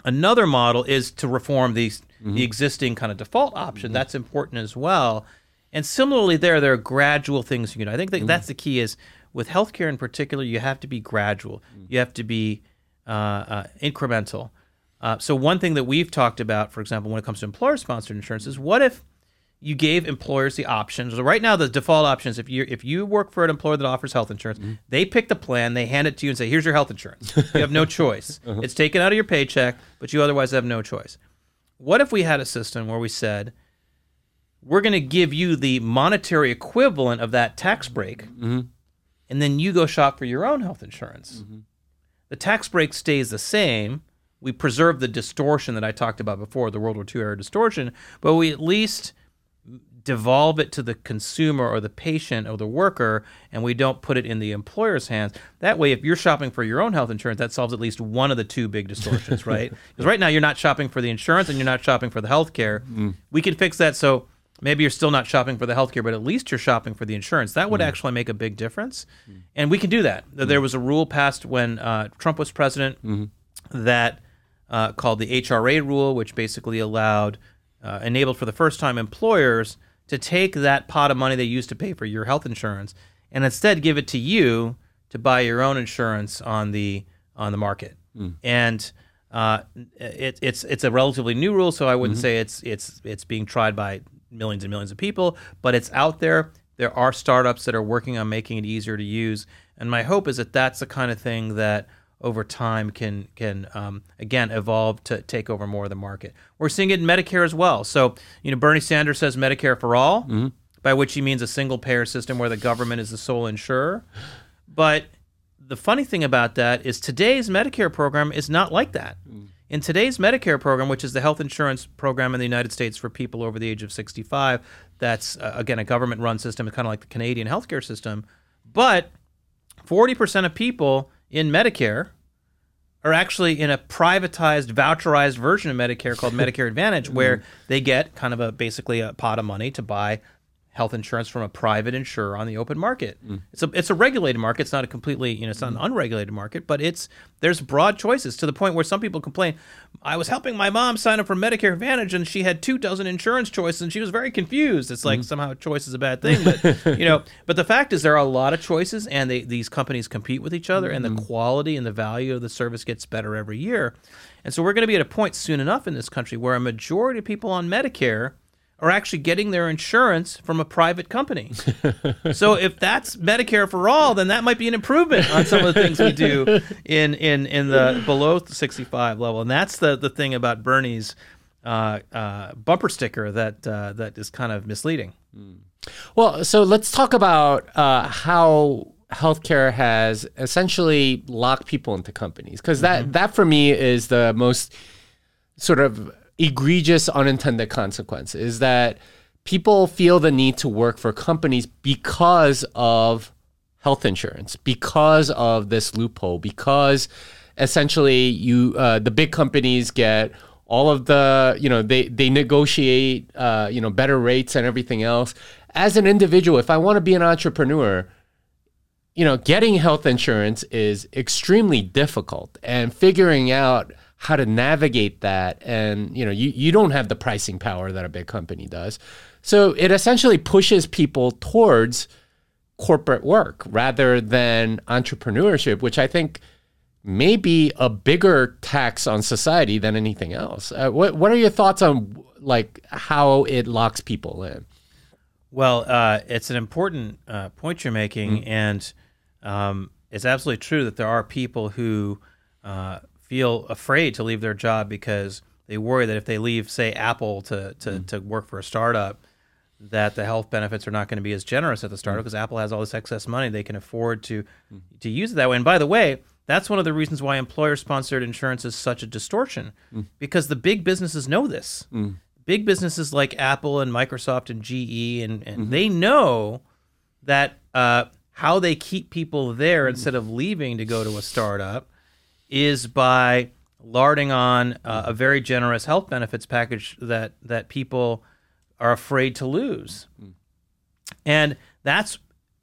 Another model is to reform the mm-hmm. the existing kind of default option. Mm-hmm. That's important as well. And similarly, there there are gradual things you can. do. I think that that's the key. Is with healthcare in particular, you have to be gradual. You have to be uh, uh, incremental. Uh, so one thing that we've talked about, for example, when it comes to employer-sponsored insurance, is what if you gave employers the options. So right now, the default option is if you if you work for an employer that offers health insurance, they pick the plan, they hand it to you, and say, "Here's your health insurance. You have no choice. It's taken out of your paycheck, but you otherwise have no choice." What if we had a system where we said, "We're going to give you the monetary equivalent of that tax break, and then you go shop for your own health insurance." Mm-hmm. The tax break stays the same. We preserve the distortion that I talked about before, the World War II era distortion, but we at least devolve it to the consumer or the patient or the worker and we don't put it in the employer's hands. That way if you're shopping for your own health insurance that solves at least one of the two big distortions right? Because right now you're not shopping for the insurance and you're not shopping for the health care mm. we can fix that. So maybe you're still not shopping for the health care but at least you're shopping for the insurance. That would actually make a big difference. And we can do that. There was a rule passed when uh, trump was president that uh, called the HRA rule, which basically allowed, uh, enabled for the first time employers to take that pot of money they used to pay for your health insurance and instead give it to you to buy your own insurance on the on the market. And uh, it, it's it's a relatively new rule, so I wouldn't say it's it's it's being tried by millions and millions of people, but it's out there. There are startups that are working on making it easier to use, and my hope is that that's the kind of thing that over time can can um, again evolve to take over more of the market. We're seeing it in Medicare as well. So you know Bernie Sanders says Medicare for all, by which he means a single payer system where the government is the sole insurer. But the funny thing about that is today's Medicare program is not like that. In today's Medicare program, which is the health insurance program in the United States for people over the age of 65, that's uh, again a government run system, kind of like the Canadian healthcare system. But 40% of people in Medicare are actually in a privatized, voucherized version of Medicare called Medicare Advantage, where they get kind of a basically a pot of money to buy health insurance from a private insurer on the open market. Mm. It's a it's a regulated market. It's not a completely you know it's not an mm. unregulated market, but it's there's broad choices to the point where some people complain. I was helping my mom sign up for Medicare Advantage, and she had two dozen insurance choices, and she was very confused. It's like mm. somehow choice is a bad thing, but you know. But the fact is, there are a lot of choices, and they, these companies compete with each other, and the mm-hmm. quality and the value of the service gets better every year. And so we're going to be at a point soon enough in this country where a majority of people on Medicare are actually getting their insurance from a private company. so if that's Medicare for all, then that might be an improvement on some of the things we do in in in the below 65 level. And that's the the thing about Bernie's uh, uh, bumper sticker that uh, that is kind of misleading.
Well, so let's talk about uh, how healthcare has essentially locked people into companies because that that for me is the most sort of egregious unintended consequence is that people feel the need to work for companies because of health insurance because of this loophole because essentially you uh, the big companies get all of the you know they they negotiate uh, you know better rates and everything else. As an individual if i want to be an entrepreneur you know getting health insurance is extremely difficult and figuring out how to navigate that. And you know you, you don't have the pricing power that a big company does. So it essentially pushes people towards corporate work rather than entrepreneurship which i think may be a bigger tax on society than anything else. Uh, what, what are your thoughts on like how it locks people in?
Well, uh, it's an important uh, point you're making, and um, it's absolutely true that there are people who uh, feel afraid to leave their job because they worry that if they leave, say, Apple to to, mm. to work for a startup, that the health benefits are not going to be as generous at the startup mm. because Apple has all this excess money they can afford to mm. to use it that way. And by the way, that's one of the reasons why employer-sponsored insurance is such a distortion because the big businesses know this. Big businesses like Apple and Microsoft and GE, and, and mm-hmm. they know that uh, how they keep people there instead of leaving to go to a startup is by larding on uh, a mm-hmm. very generous health benefits package that that people are afraid to lose, mm. and that's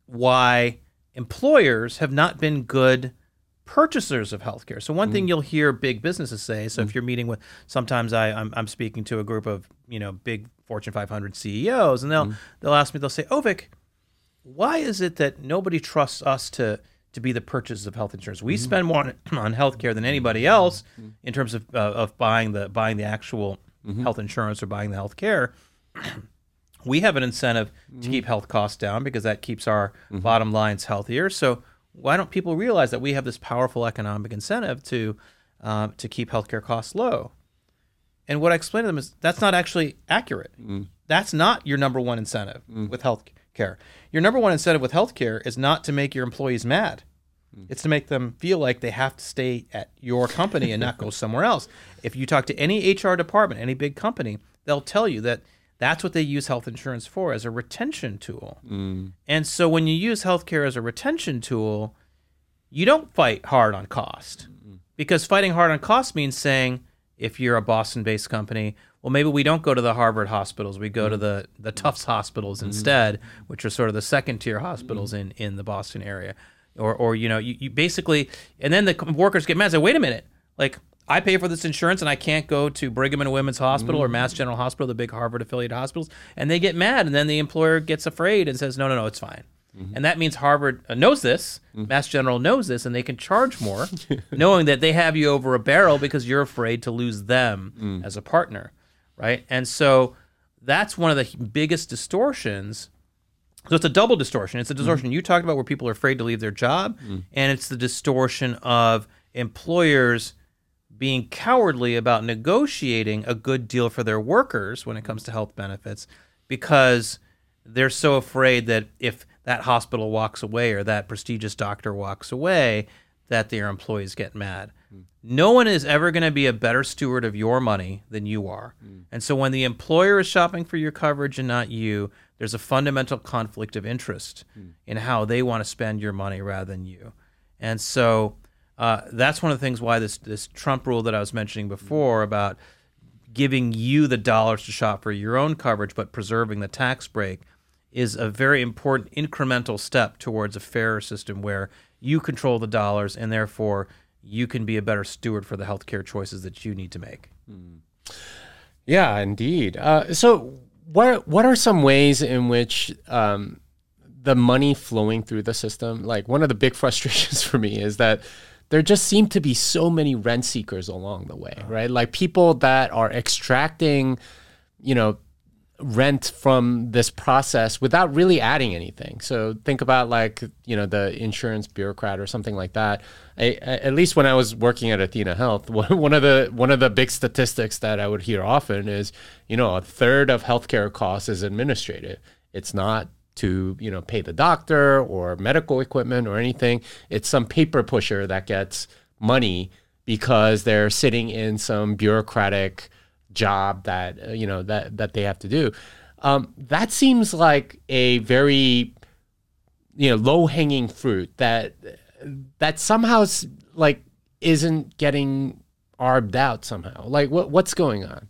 why employers have not been good purchasers of healthcare. So one thing mm. you'll hear big businesses say. So if mm. you're meeting with, sometimes I I'm, I'm speaking to a group of you know big Fortune 500 CEOs, and they'll they'll ask me, they'll say, oh, Avik, why is it that nobody trusts us to to be the purchasers of health insurance? We mm-hmm. spend more on, on healthcare than anybody mm-hmm. else mm-hmm. in terms of uh, of buying the buying the actual health insurance or buying the health care. we have an incentive to keep health costs down because that keeps our bottom lines healthier. So why don't people realize that we have this powerful economic incentive to uh, to keep healthcare costs low? And what I explain to them is that's not actually accurate. Mm. That's not your number one incentive mm. with healthcare. Your number one incentive with healthcare is not to make your employees mad. Hmm. It's to make them feel like they have to stay at your company and not go somewhere else. If you talk to any HR department, any big company, they'll tell you that that's what they use health insurance for as a retention tool. Hmm. And so when you use healthcare as a retention tool, you don't fight hard on cost because fighting hard on cost means saying if you're a Boston-based company, well, maybe we don't go to the Harvard hospitals. We go to mm-hmm. the the Tufts mm-hmm. hospitals mm-hmm. instead, which are sort of the second-tier hospitals in in the Boston area. Or or you know, you, you basically, and then the workers get mad. and Say, wait a minute, like I pay for this insurance and I can't go to Brigham and Women's Hospital or Mass mm. General Hospital, the big Harvard affiliated hospitals, and they get mad, and then the employer gets afraid and says, no, no, no, it's fine. And that means Harvard uh, knows this, mm. Mass General knows this, and they can charge more, knowing that they have you over a barrel because you're afraid to lose them mm. as a partner, right? And so that's one of the biggest distortions. So it's a double distortion. It's a distortion mm-hmm. you talked about where people are afraid to leave their job, mm. and it's the distortion of employers being cowardly about negotiating a good deal for their workers when it comes to health benefits because they're so afraid that if that hospital walks away or that prestigious doctor walks away, that their employees get mad. Mm. No one is ever going to be a better steward of your money than you are. Mm. And so when the employer is shopping for your coverage and not you, there's a fundamental conflict of interest mm. in how they want to spend your money rather than you. And so uh, that's one of the things why this this Trump rule that I was mentioning before about giving you the dollars to shop for your own coverage but preserving the tax break is a very important incremental step towards a fairer system where you control the dollars and therefore you can be a better steward for the healthcare choices that you need to make. Mm.
Yeah, indeed. Uh, so, what what are some ways in which um, the money flowing through the system? Like one of the big frustrations for me is that there just seem to be so many rent seekers along the way, right? Like people that are extracting, you know, rent from this process without really adding anything. So think about like, you know, the insurance bureaucrat or something like that. I, at least when I was working at athenahealth, one of the one of the big statistics that I would hear often is, you know, a third of healthcare costs is administrative. It's not to you know pay the doctor or medical equipment or anything. It's some paper pusher that gets money because they're sitting in some bureaucratic job that uh, you know that that they have to do. Um, that seems like a very you know low hanging fruit that that somehow like isn't getting arbed out somehow. Like what what's going on?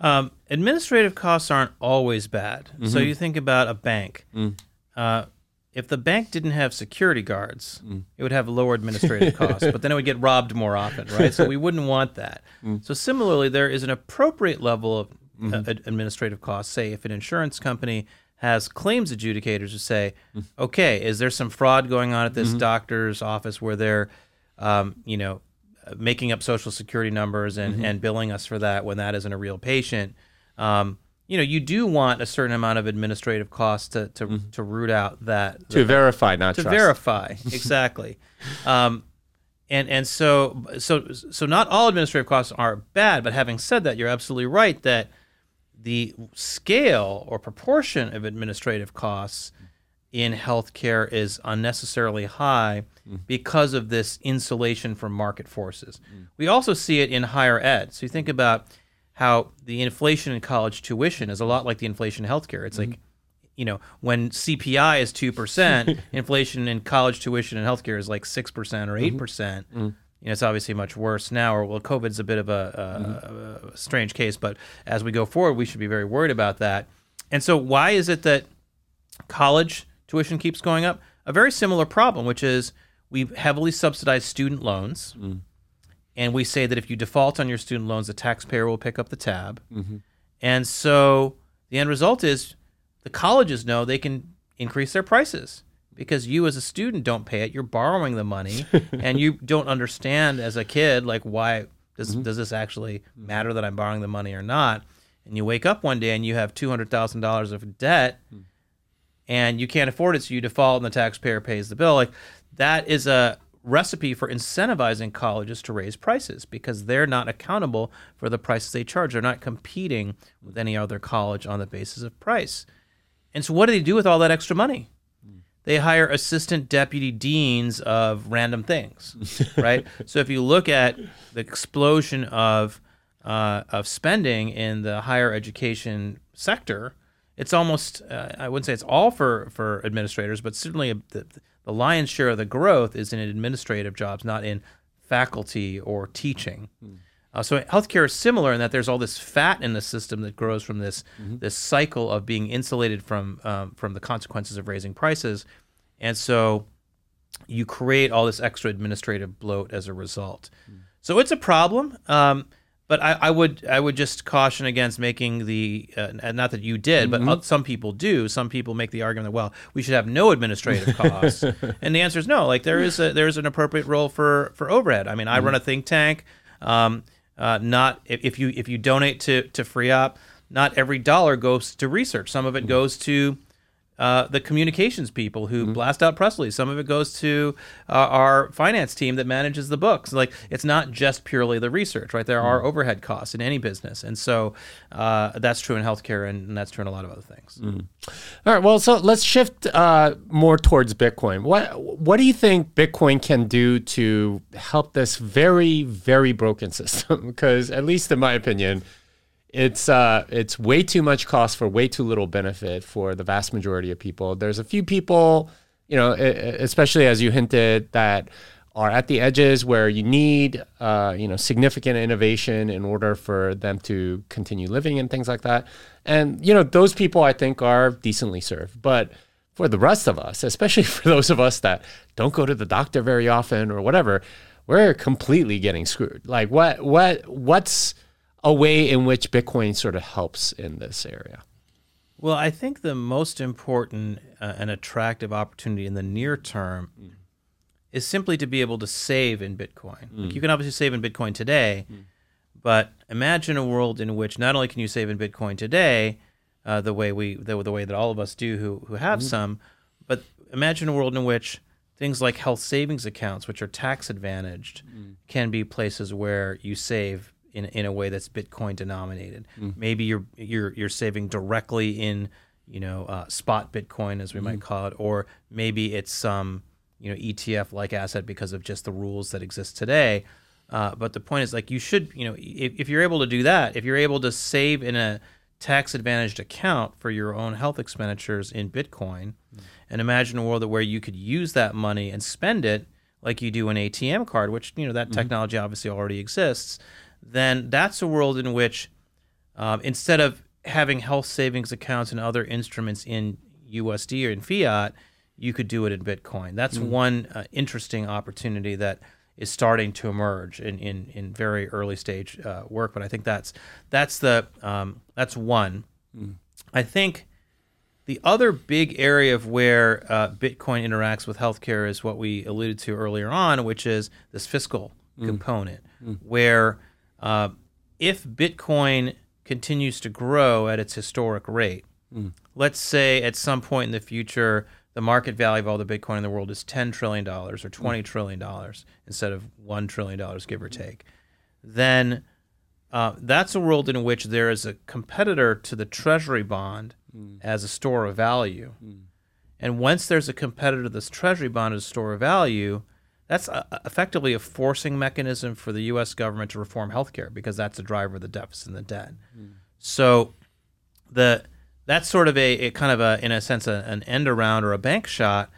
Um, administrative costs aren't always bad. Mm-hmm. So you think about a bank. Mm. Uh, if the bank didn't have security guards, mm. it would have lower administrative costs, but then it would get robbed more often, right? So we wouldn't want that. Mm. So similarly, there is an appropriate level of mm-hmm. uh, administrative costs. Say, if an insurance company has claims adjudicators who say, mm. okay, is there some fraud going on at this mm-hmm. doctor's office where they're, um, you know, making up social security numbers and, mm-hmm. and billing us for that when that isn't a real patient? Um, you know, you do want a certain amount of administrative costs to to, mm-hmm. to root out that
to verify, not
to
trust.
verify exactly. um, and and so so so not all administrative costs are bad, but having said that, you're absolutely right that the scale or proportion of administrative costs in healthcare is unnecessarily high mm. because of this insulation from market forces. Mm. We also see it in higher ed. So you think about how the inflation in college tuition is a lot like the inflation in healthcare. It's mm-hmm. like, you know, when CPI is 2%, inflation in college tuition and healthcare is like 6% or 8. Mm-hmm. percent mm hmm You know, it's obviously much worse now, or well, COVID's a bit of a, a, mm-hmm. a strange case, but as we go forward, we should be very worried about that. And so, why is it that college tuition keeps going up? A very similar problem, which is we've heavily subsidize student loans. Mm and we say that if you default on your student loans, the taxpayer will pick up the tab. Mm-hmm. And so the end result is the colleges know they can increase their prices because you as a student don't pay it. You're borrowing the money, and you don't understand as a kid like why does mm-hmm. does this actually matter that I'm borrowing the money or not? And you wake up one day and you have two hundred thousand dollars of debt, mm. and you can't afford it, so you default, and the taxpayer pays the bill. Like that is a recipe for incentivizing colleges to raise prices because they're not accountable for the prices they charge. They're not competing with any other college on the basis of price. And so, what do they do with all that extra money? They hire assistant deputy deans of random things, right? so, if you look at the explosion of uh, of spending in the higher education sector, it's almost uh, I wouldn't say it's all for for administrators, but certainly the, the lion's share of the growth is in administrative jobs, not in faculty or teaching. Mm. Uh, so healthcare is similar in that there's all this fat in the system that grows from this mm-hmm. this cycle of being insulated from um, from the consequences of raising prices, and so you create all this extra administrative bloat as a result. Mm. So it's a problem. Um, but I, I, would I would just caution against making the uh, not that you did, mm-hmm. but some people do. Some people make the argument that well, we should have no administrative costs, and the answer is no. Like there is a there is an appropriate role for for overhead. I mean, I mm-hmm. run a think tank. Um, uh, not if, if, you if you donate to to FREOPP, not every dollar goes to research. Some of it mm-hmm. goes to uh, the communications people who blast out press releases. Some of it goes to uh, our finance team that manages the books. Like it's not just purely the research, right? There are overhead costs in any business, and so uh, that's true in healthcare, and, and that's true in a lot of other things.
All right. Well, so let's shift uh, more towards Bitcoin. What What do you think Bitcoin can do to help this very, very broken system? Because, at least in my opinion, it's uh, it's way too much cost for way too little benefit for the vast majority of people. There's a few people, you know, especially as you hinted, that are at the edges where you need, uh, you know, significant innovation in order for them to continue living and things like that. And you know, those people I think are decently served, but for the rest of us, especially for those of us that don't go to the doctor very often or whatever, we're completely getting screwed. Like, what, what, what's a way in which Bitcoin sort of helps in this area?
Well, I think the most important uh, and attractive opportunity in the near term mm. is simply to be able to save in Bitcoin. Like mm. you can obviously save in Bitcoin today, mm. but imagine a world in which not only can you save in Bitcoin today, uh, the way we the, the way that all of us do who who have mm-hmm. some, but imagine a world in which things like health savings accounts, which are tax advantaged, can be places where you save in in a way that's Bitcoin denominated. Hmm. Maybe you're you're you're saving directly in you know uh, spot Bitcoin as we might hmm. call it, or maybe it's some you know ETF like asset because of just the rules that exist today. Uh, but the point is like you should you know if, if you're able to do that, if you're able to save in a tax advantaged account for your own health expenditures in Bitcoin, hmm. and imagine a world where you could use that money and spend it like you do an ATM card, which you know that mm-hmm. technology obviously already exists. Then that's a world in which um, instead of having health savings accounts and other instruments in USD or in fiat, you could do it in Bitcoin. That's one uh, interesting opportunity that is starting to emerge in, in, in very early stage uh, work. But I think that's that's the um, that's one. I think the other big area of where uh, Bitcoin interacts with healthcare is what we alluded to earlier on, which is this fiscal component, where uh, if Bitcoin continues to grow at its historic rate, let's say at some point in the future, the market value of all the Bitcoin in the world is $10 trillion or $20 trillion instead of $1 trillion, give or take, then uh, that's a world in which there is a competitor to the treasury bond as a store of value. And once there's a competitor to this treasury bond as a store of value, that's a, effectively a forcing mechanism for the U.S. government to reform healthcare because that's a driver of the deficit and the debt. Mm. So the that's sort of a, a kind of a in a sense a, an end around or a bank shot,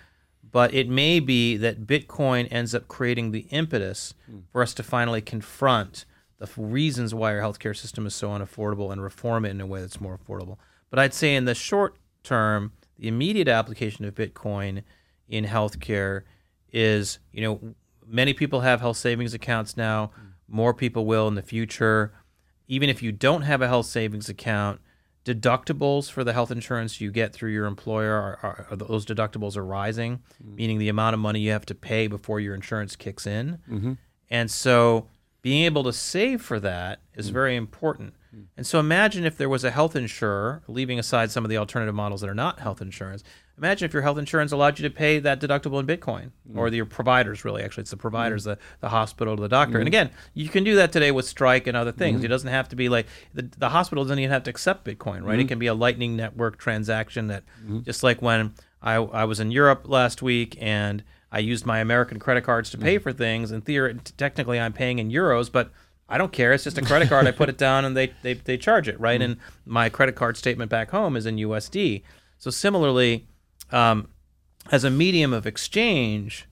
but it may be that Bitcoin ends up creating the impetus mm. for us to finally confront the f- reasons why our healthcare system is so unaffordable and reform it in a way that's more affordable. But I'd say in the short term, the immediate application of Bitcoin in healthcare is, you know, many people have health savings accounts now. More people will in the future. Even if you don't have a health savings account, deductibles for the health insurance you get through your employer are, are, are those deductibles are rising, meaning the amount of money you have to pay before your insurance kicks in. Mm-hmm. And so being able to save for that is mm. very important. Mm. And so imagine if there was a health insurer, leaving aside some of the alternative models that are not health insurance. Imagine if your health insurance allowed you to pay that deductible in Bitcoin, mm. or the, your providers really. Actually, it's the providers, mm. the, the hospital, the doctor. And mm. again, you can do that today with Strike and other things. It doesn't have to be like the, the hospital doesn't even have to accept Bitcoin, right? It can be a Lightning Network transaction that, mm-hmm. just like when I, I was in Europe last week and I used my American credit cards to pay for things, and theory, technically I'm paying in euros, but I don't care. It's just a credit card. I put it down and they, they, they charge it, right? And my credit card statement back home is in USD. So similarly, um, as a medium of exchange,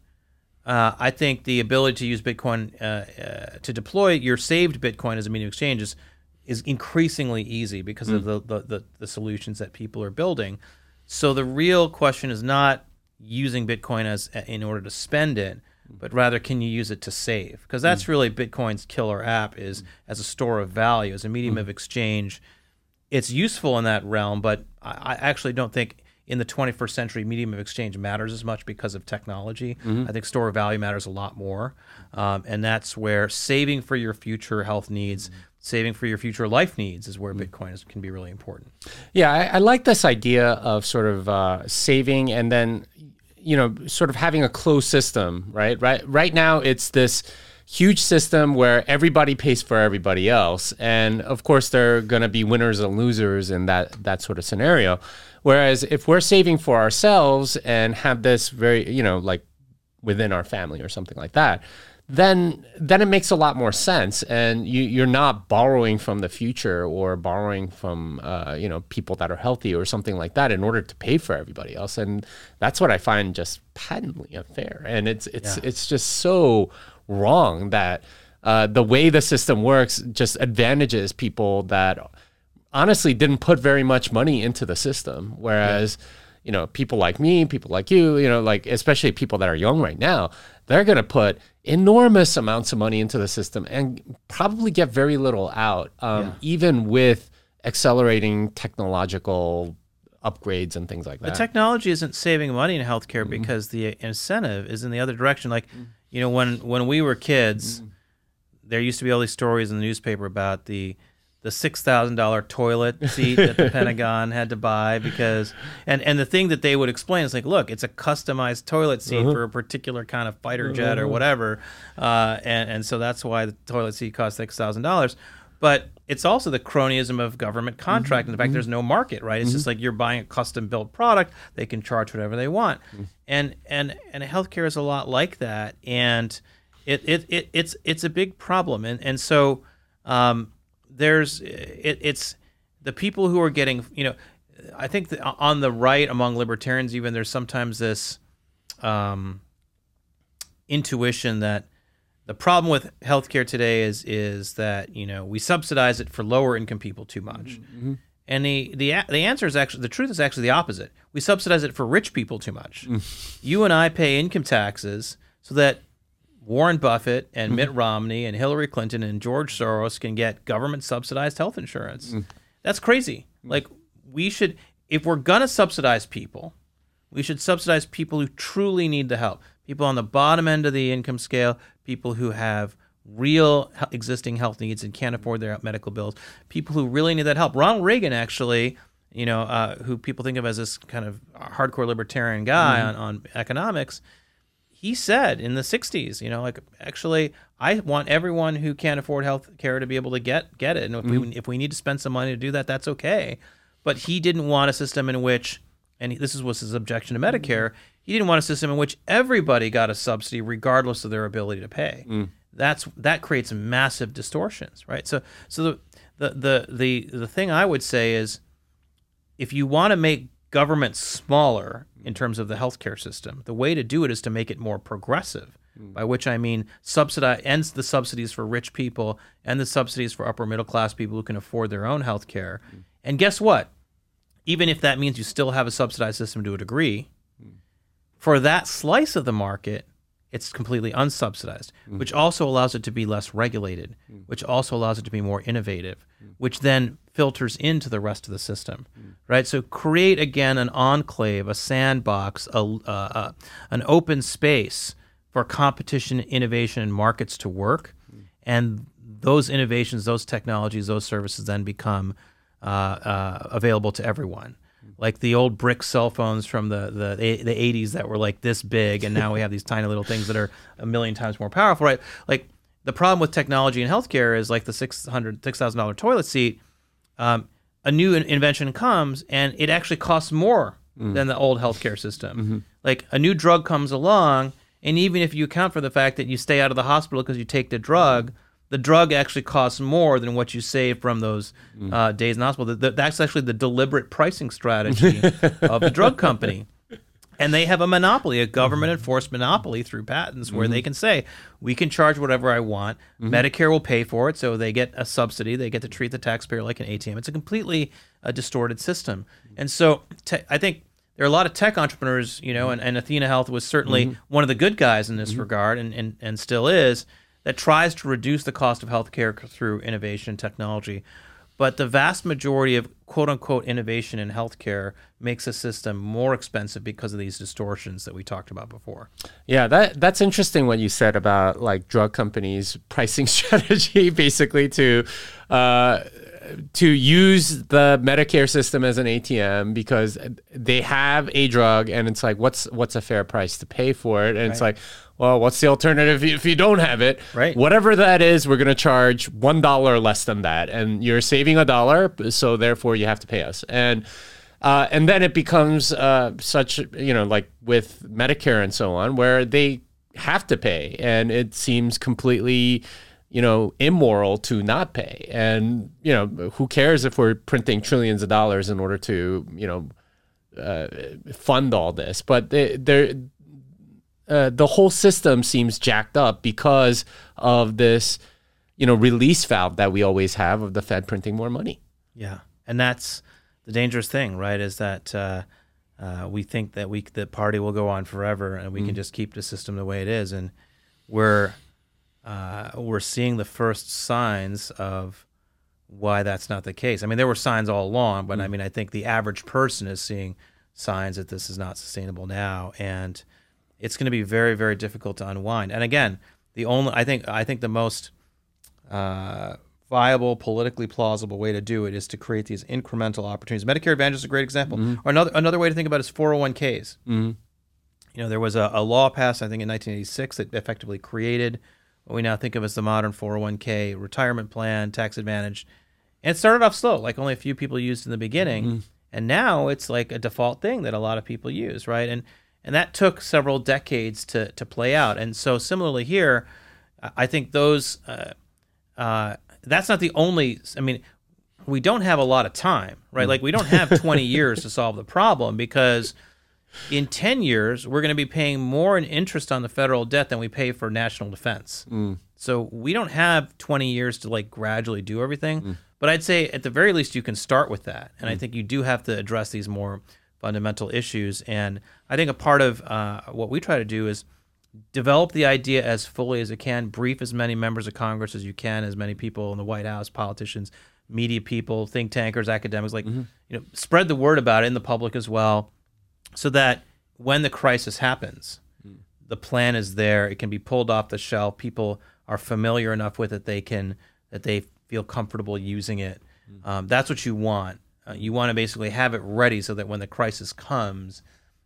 uh, I think the ability to use Bitcoin uh, uh, to deploy your saved Bitcoin as a medium of exchange is, is increasingly easy because of the, the, the, the solutions that people are building. So the real question is not using Bitcoin as in order to spend it, but rather can you use it to save? Because that's really Bitcoin's killer app is as a store of value, as a medium of exchange. It's useful in that realm, but I, I actually don't think in the 21st century medium of exchange matters as much because of technology. I think store of value matters a lot more. Um, and that's where saving for your future health needs, saving for your future life needs is where Bitcoin is, can be really important.
Yeah, I, I like this idea of sort of uh, saving and then, you know, sort of having a closed system, right? Right. Right now, it's this huge system where everybody pays for everybody else, and of course, there are going to be winners and losers in that that sort of scenario. Whereas if we're saving for ourselves and have this very, you know, like within our family or something like that, then then it makes a lot more sense, and you, you're not borrowing from the future or borrowing from uh, you know people that are healthy or something like that in order to pay for everybody else, and that's what I find just patently unfair, and it's it's it's just so wrong that uh, the way the system works just advantages people that honestly didn't put very much money into the system, whereas. You know, people like me, people like you, you know, like especially people that are young right now, they're going to put enormous amounts of money into the system and probably get very little out, um, even with accelerating technological upgrades and things like that.
The technology isn't saving money in healthcare mm-hmm. because the incentive is in the other direction. Like, mm. you know, when when we were kids, mm. there used to be all these stories in the newspaper about the the six thousand dollar toilet seat that the Pentagon had to buy because and and the thing that they would explain is like, look, it's a customized toilet seat uh-huh. for a particular kind of fighter jet or uh-huh. whatever, uh, and and so that's why the toilet seat costs six thousand dollars. But it's also the cronyism of government mm-hmm. contract. And the fact mm-hmm. there's no market, right? It's just mm-hmm. like you're buying a custom built product; they can charge whatever they want, and and and healthcare is a lot like that, and it it, it it's it's a big problem, and and so um, there's it, it's the people who are getting you know I think on the right among libertarians even there's sometimes this um, intuition that the problem with healthcare today is is that you know we subsidize it for lower income people too much. Mm-hmm. Mm-hmm. And the, the the answer is actually the truth is actually the opposite. We subsidize it for rich people too much. Mm. you and I pay income taxes so that Warren Buffett and Mitt mm-hmm. Romney and Hillary Clinton and George Soros can get government subsidized health insurance. Mm-hmm. That's crazy. Mm-hmm. Like we should if we're going to subsidize people, we should subsidize people who truly need the help. People on the bottom end of the income scale, people who have real existing health needs and can't afford their medical bills, people who really need that help. Ronald Reagan actually, you know, uh, who people think of as this kind of hardcore libertarian guy on, on economics, he said in the 60s, you know, like actually I want everyone who can't afford health care to be able to get get it. And if we mm-hmm. if we need to spend some money to do that, that's okay. But he didn't want a system in which and this is was his objection to Medicare, he didn't want a system in which everybody got a subsidy regardless of their ability to pay. Mm. That's that creates massive distortions, right? So so the the the the, the thing I would say is if you want to make government smaller in terms of the healthcare system, the way to do it is to make it more progressive. Hmm. By which I mean subsidize ends the subsidies for rich people and the subsidies for upper middle class people who can afford their own health care. Hmm. And guess what? Even if that means you still have a subsidized system to a degree, hmm. for that slice of the market, it's completely unsubsidized, which also allows it to be less regulated, which also allows it to be more innovative, which then filters into the rest of the system, right? So create again an enclave, a sandbox, a, uh, uh, an open space for competition, innovation, and markets to work, and those innovations, those technologies, those services then become uh, uh, available to everyone. Like the old brick cell phones from the, the the 80s that were like this big, and now we have these tiny little things that are a million times more powerful, right? Like the problem with technology in healthcare is like the $600, $6,000 toilet seat. Um, a new in- invention comes and it actually costs more than the old healthcare system. Like a new drug comes along, and even if you account for the fact that you stay out of the hospital because you take the drug, the drug actually costs more than what you save from those uh, days in hospital. Th- th- that's actually the deliberate pricing strategy of the drug company. And they have a monopoly, a government mm-hmm. enforced monopoly through patents where they mm-hmm. can say, we can charge whatever I want. Mm-hmm. Medicare will pay for it. So they get a subsidy. They get to treat the taxpayer like an ATM. It's a completely uh, distorted system. And so te- I think there are a lot of tech entrepreneurs, you know, and, and athenahealth was certainly one of the good guys in this regard and, and, and still is, that tries to reduce the cost of healthcare through innovation and technology. But the vast majority of quote unquote innovation in healthcare makes the system more expensive because of these distortions that we talked about before.
Yeah, that that's interesting what you said about like drug companies' pricing strategy, basically to uh, to use the Medicare system as an ATM because they have a drug and it's like what's what's a fair price to pay for it and right. it's like well what's the alternative if you don't have it
right
whatever that is we're going to charge one dollar less than that and you're saving a dollar so therefore you have to pay us and uh, and then it becomes uh, such you know like with Medicare and so on where they have to pay and it seems completely you know, immoral to not pay. And, you know, who cares if we're printing trillions of dollars in order to, you know, uh, fund all this? But they they, uh, the whole system seems jacked up because of this, you know, release valve that we always have of the Fed printing more money.
Yeah, and that's the dangerous thing, right? Is that uh, uh, we think that we the party will go on forever, and we mm. can just keep the system the way it is, and we're uh, we're seeing the first signs of why that's not the case. I mean, there were signs all along, but mm. I mean, I think the average person is seeing signs that this is not sustainable now, and it's going to be very, very difficult to unwind. And again, the only I think I think the most uh, viable, politically plausible way to do it is to create these incremental opportunities. Medicare Advantage is a great example. Mm-hmm. Or another another way to think about it is 401ks. Mm-hmm. You know, there was a, a law passed, I think, in 1986 that effectively created what we now think of as the modern 401k retirement plan, tax advantage. And it started off slow, like only a few people used in the beginning. Mm-hmm. And now it's like a default thing that a lot of people use, right? And and that took several decades to to play out. And so similarly here, I think those uh, uh, that's not the only. I mean, we don't have a lot of time, right? Like we don't have 20 years to solve the problem because in 10 years, we're going to be paying more in interest on the federal debt than we pay for national defense. Mm. So we don't have 20 years to like gradually do everything. Mm. But I'd say at the very least, you can start with that. And mm. I think you do have to address these more fundamental issues. And I think a part of uh, what we try to do is develop the idea as fully as it can, brief as many members of Congress as you can, as many people in the White House, politicians, media people, think tankers, academics, like, mm-hmm. you know, spread the word about it in the public as well so that when the crisis happens, mm. the plan is there. It can be pulled off the shelf. People are familiar enough with it they can that they feel comfortable using it. Mm. Um, that's what you want. Uh, you want to basically have it ready so that when the crisis comes,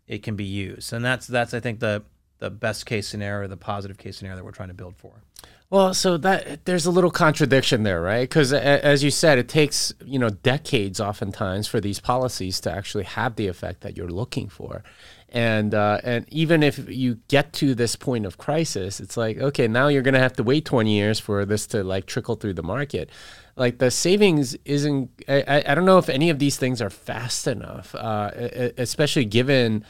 it can be used. And that's that's I think the the best case scenario, the positive case scenario that we're trying to build for.
Well, so that there's a little contradiction there, right? Because as you said, it takes you know decades, oftentimes, for these policies to actually have the effect that you're looking for, and uh, and even if you get to this point of crisis, it's like okay, now you're going to have to wait 20 years for this to like trickle through the market. Like the savings isn't. I, I don't know if any of these things are fast enough, uh, especially given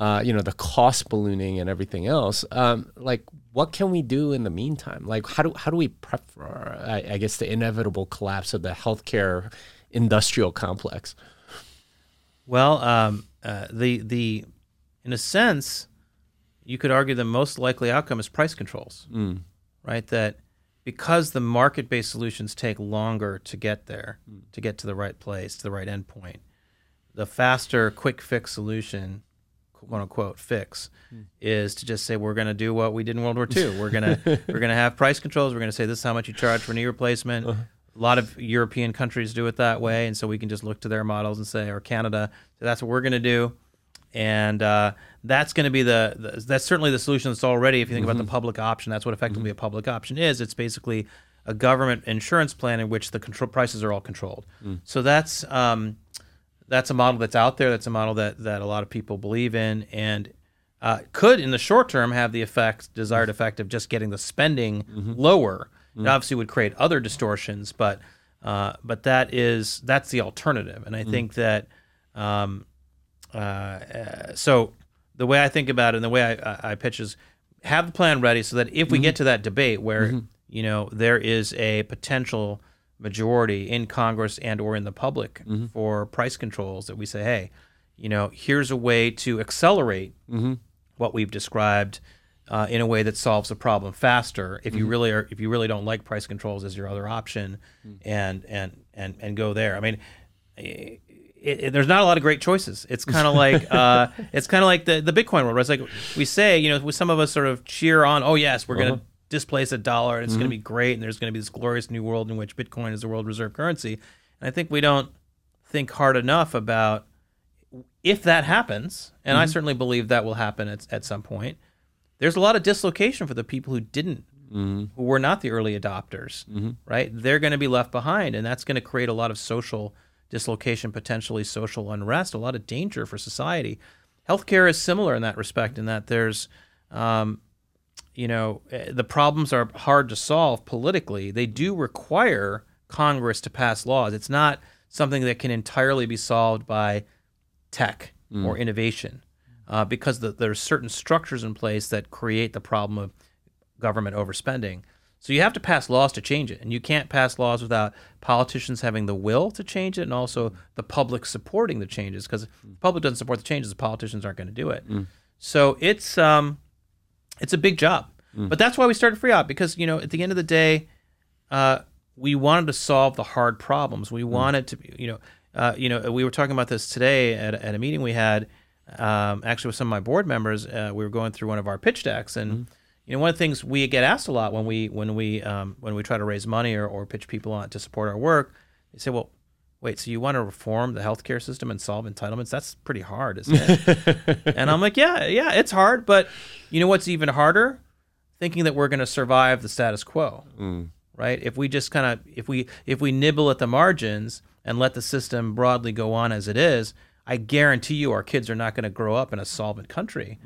uh, you know, the cost ballooning and everything else. Um, like, what can we do in the meantime? Like, how do how do we prep for, I, I guess, the inevitable collapse of the healthcare industrial complex?
Well, um, uh, the the in a sense, you could argue the most likely outcome is price controls, mm. right? That because the market based solutions take longer to get there, mm. to get to the right place, to the right endpoint, the faster, quick fix solution quote unquote fix hmm. is to just say we're going to do what we did in World War II. We're going to we're going to have price controls. We're going to say this is how much you charge for knee replacement. Uh-huh. A lot of European countries do it that way, and so we can just look to their models and say, or Canada, so that's what we're going to do, and uh, that's going to be the, the, that's certainly the solution that's already. If you think mm-hmm. about the mm-hmm. public option, that's what effectively mm-hmm. a public option is. It's basically a government insurance plan in which the control prices are all controlled. Mm. So that's um, that's a model that's out there. That's a model that that a lot of people believe in, and uh, could in the short term have the effect, desired effect of just getting the spending mm-hmm. lower. It obviously would create other distortions, but uh, but that is that's the alternative, and I mm-hmm. think that um, uh, uh, so the way I think about it and the way I, I, pitch is have the plan ready so that if we mm-hmm. get to that debate where mm-hmm. you know there is a potential majority in Congress and or in the public mm-hmm. for price controls that we say, hey, you know, here's a way to accelerate mm-hmm. what we've described uh, in a way that solves the problem faster. If mm-hmm. you really are, if you really don't like price controls as your other option, mm. and and and and go there. I mean, it, it, there's not a lot of great choices. It's kind of like uh, it's kind of like the the Bitcoin world. Where it's like we say, you know, some of us sort of cheer on. Oh yes, we're going to uh-huh. displace a dollar, and it's going to mm-hmm. be great, and there's going to be this glorious new world in which Bitcoin is the world reserve currency. And I think we don't think hard enough about if that happens, and I mm-hmm. certainly believe that will happen at, at some point. There's a lot of dislocation for the people who didn't, mm-hmm. who were not the early adopters, right? They're going to be left behind, and that's going to create a lot of social dislocation, potentially social unrest, a lot of danger for society. Healthcare is similar in that respect, in that there's, um, you know, eh, the problems are hard to solve politically. They do require Congress to pass laws. It's not something that can entirely be solved by tech or innovation, uh, because the, there's certain structures in place that create the problem of government overspending. So you have to pass laws to change it, and you can't pass laws without politicians having the will to change it, and also the public supporting the changes. Because if the public doesn't support the changes, the politicians aren't going to do it. So it's um, it's a big job, but that's why we started FREOPP because you know at the end of the day, uh, we wanted to solve the hard problems. We wanted to, you know, uh, you know, we were talking about this today at, at a meeting we had, um, actually with some of my board members. Uh, we were going through one of our pitch decks, and you know, one of the things we get asked a lot when we when we um, when we try to raise money or, or pitch people on to support our work, they say, well. Wait, so you want to reform the healthcare system and solve entitlements? That's pretty hard, isn't it? and I'm like, yeah, yeah, it's hard, but you know what's even harder? Thinking that we're going to survive the status quo right if we just kind of if we if we nibble at the margins and let the system broadly go on as it is i guarantee you our kids are not going to grow up in a solvent country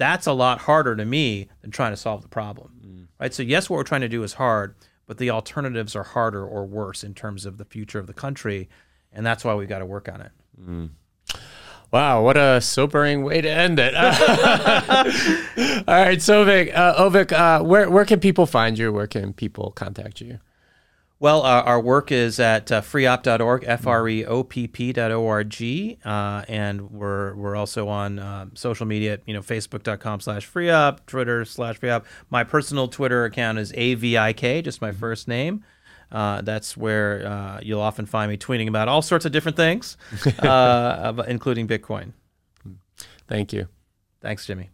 that's a lot harder to me than trying to solve the problem right so yes what we're trying to do is hard but the alternatives are harder or worse in terms of the future of the country and that's why we've got to work on it
Wow, what a sobering way to end it. All right, Sovik, uh, Avik, uh, where, where can people find you? Where can people contact you?
Well, uh, our work is at uh, freopp.org, F R E O P P.org, uh, and we're we're also on uh, social media, you know, facebook.com slash freopp, Twitter slash freopp. My personal Twitter account is AVIK, just my first name. Uh, that's where uh, you'll often find me tweeting about all sorts of different things, uh, including Bitcoin.
Thank you.
Thanks, Jimmy.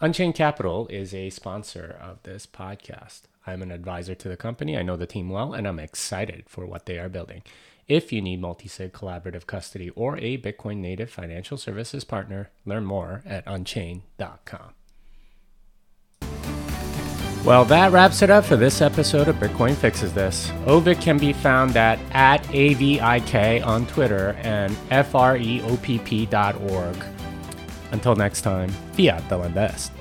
Unchained Capital is a sponsor of this podcast. I'm an advisor to the company. I know the team well, and I'm excited for what they are building. If you need multi-sig collaborative custody or a Bitcoin native financial services partner, learn more at unchain.com. Well, that wraps it up for this episode of Bitcoin Fixes This. Avik can be found at, at AVIK on Twitter and FREOPP.org. Until next time, fiat delenda est.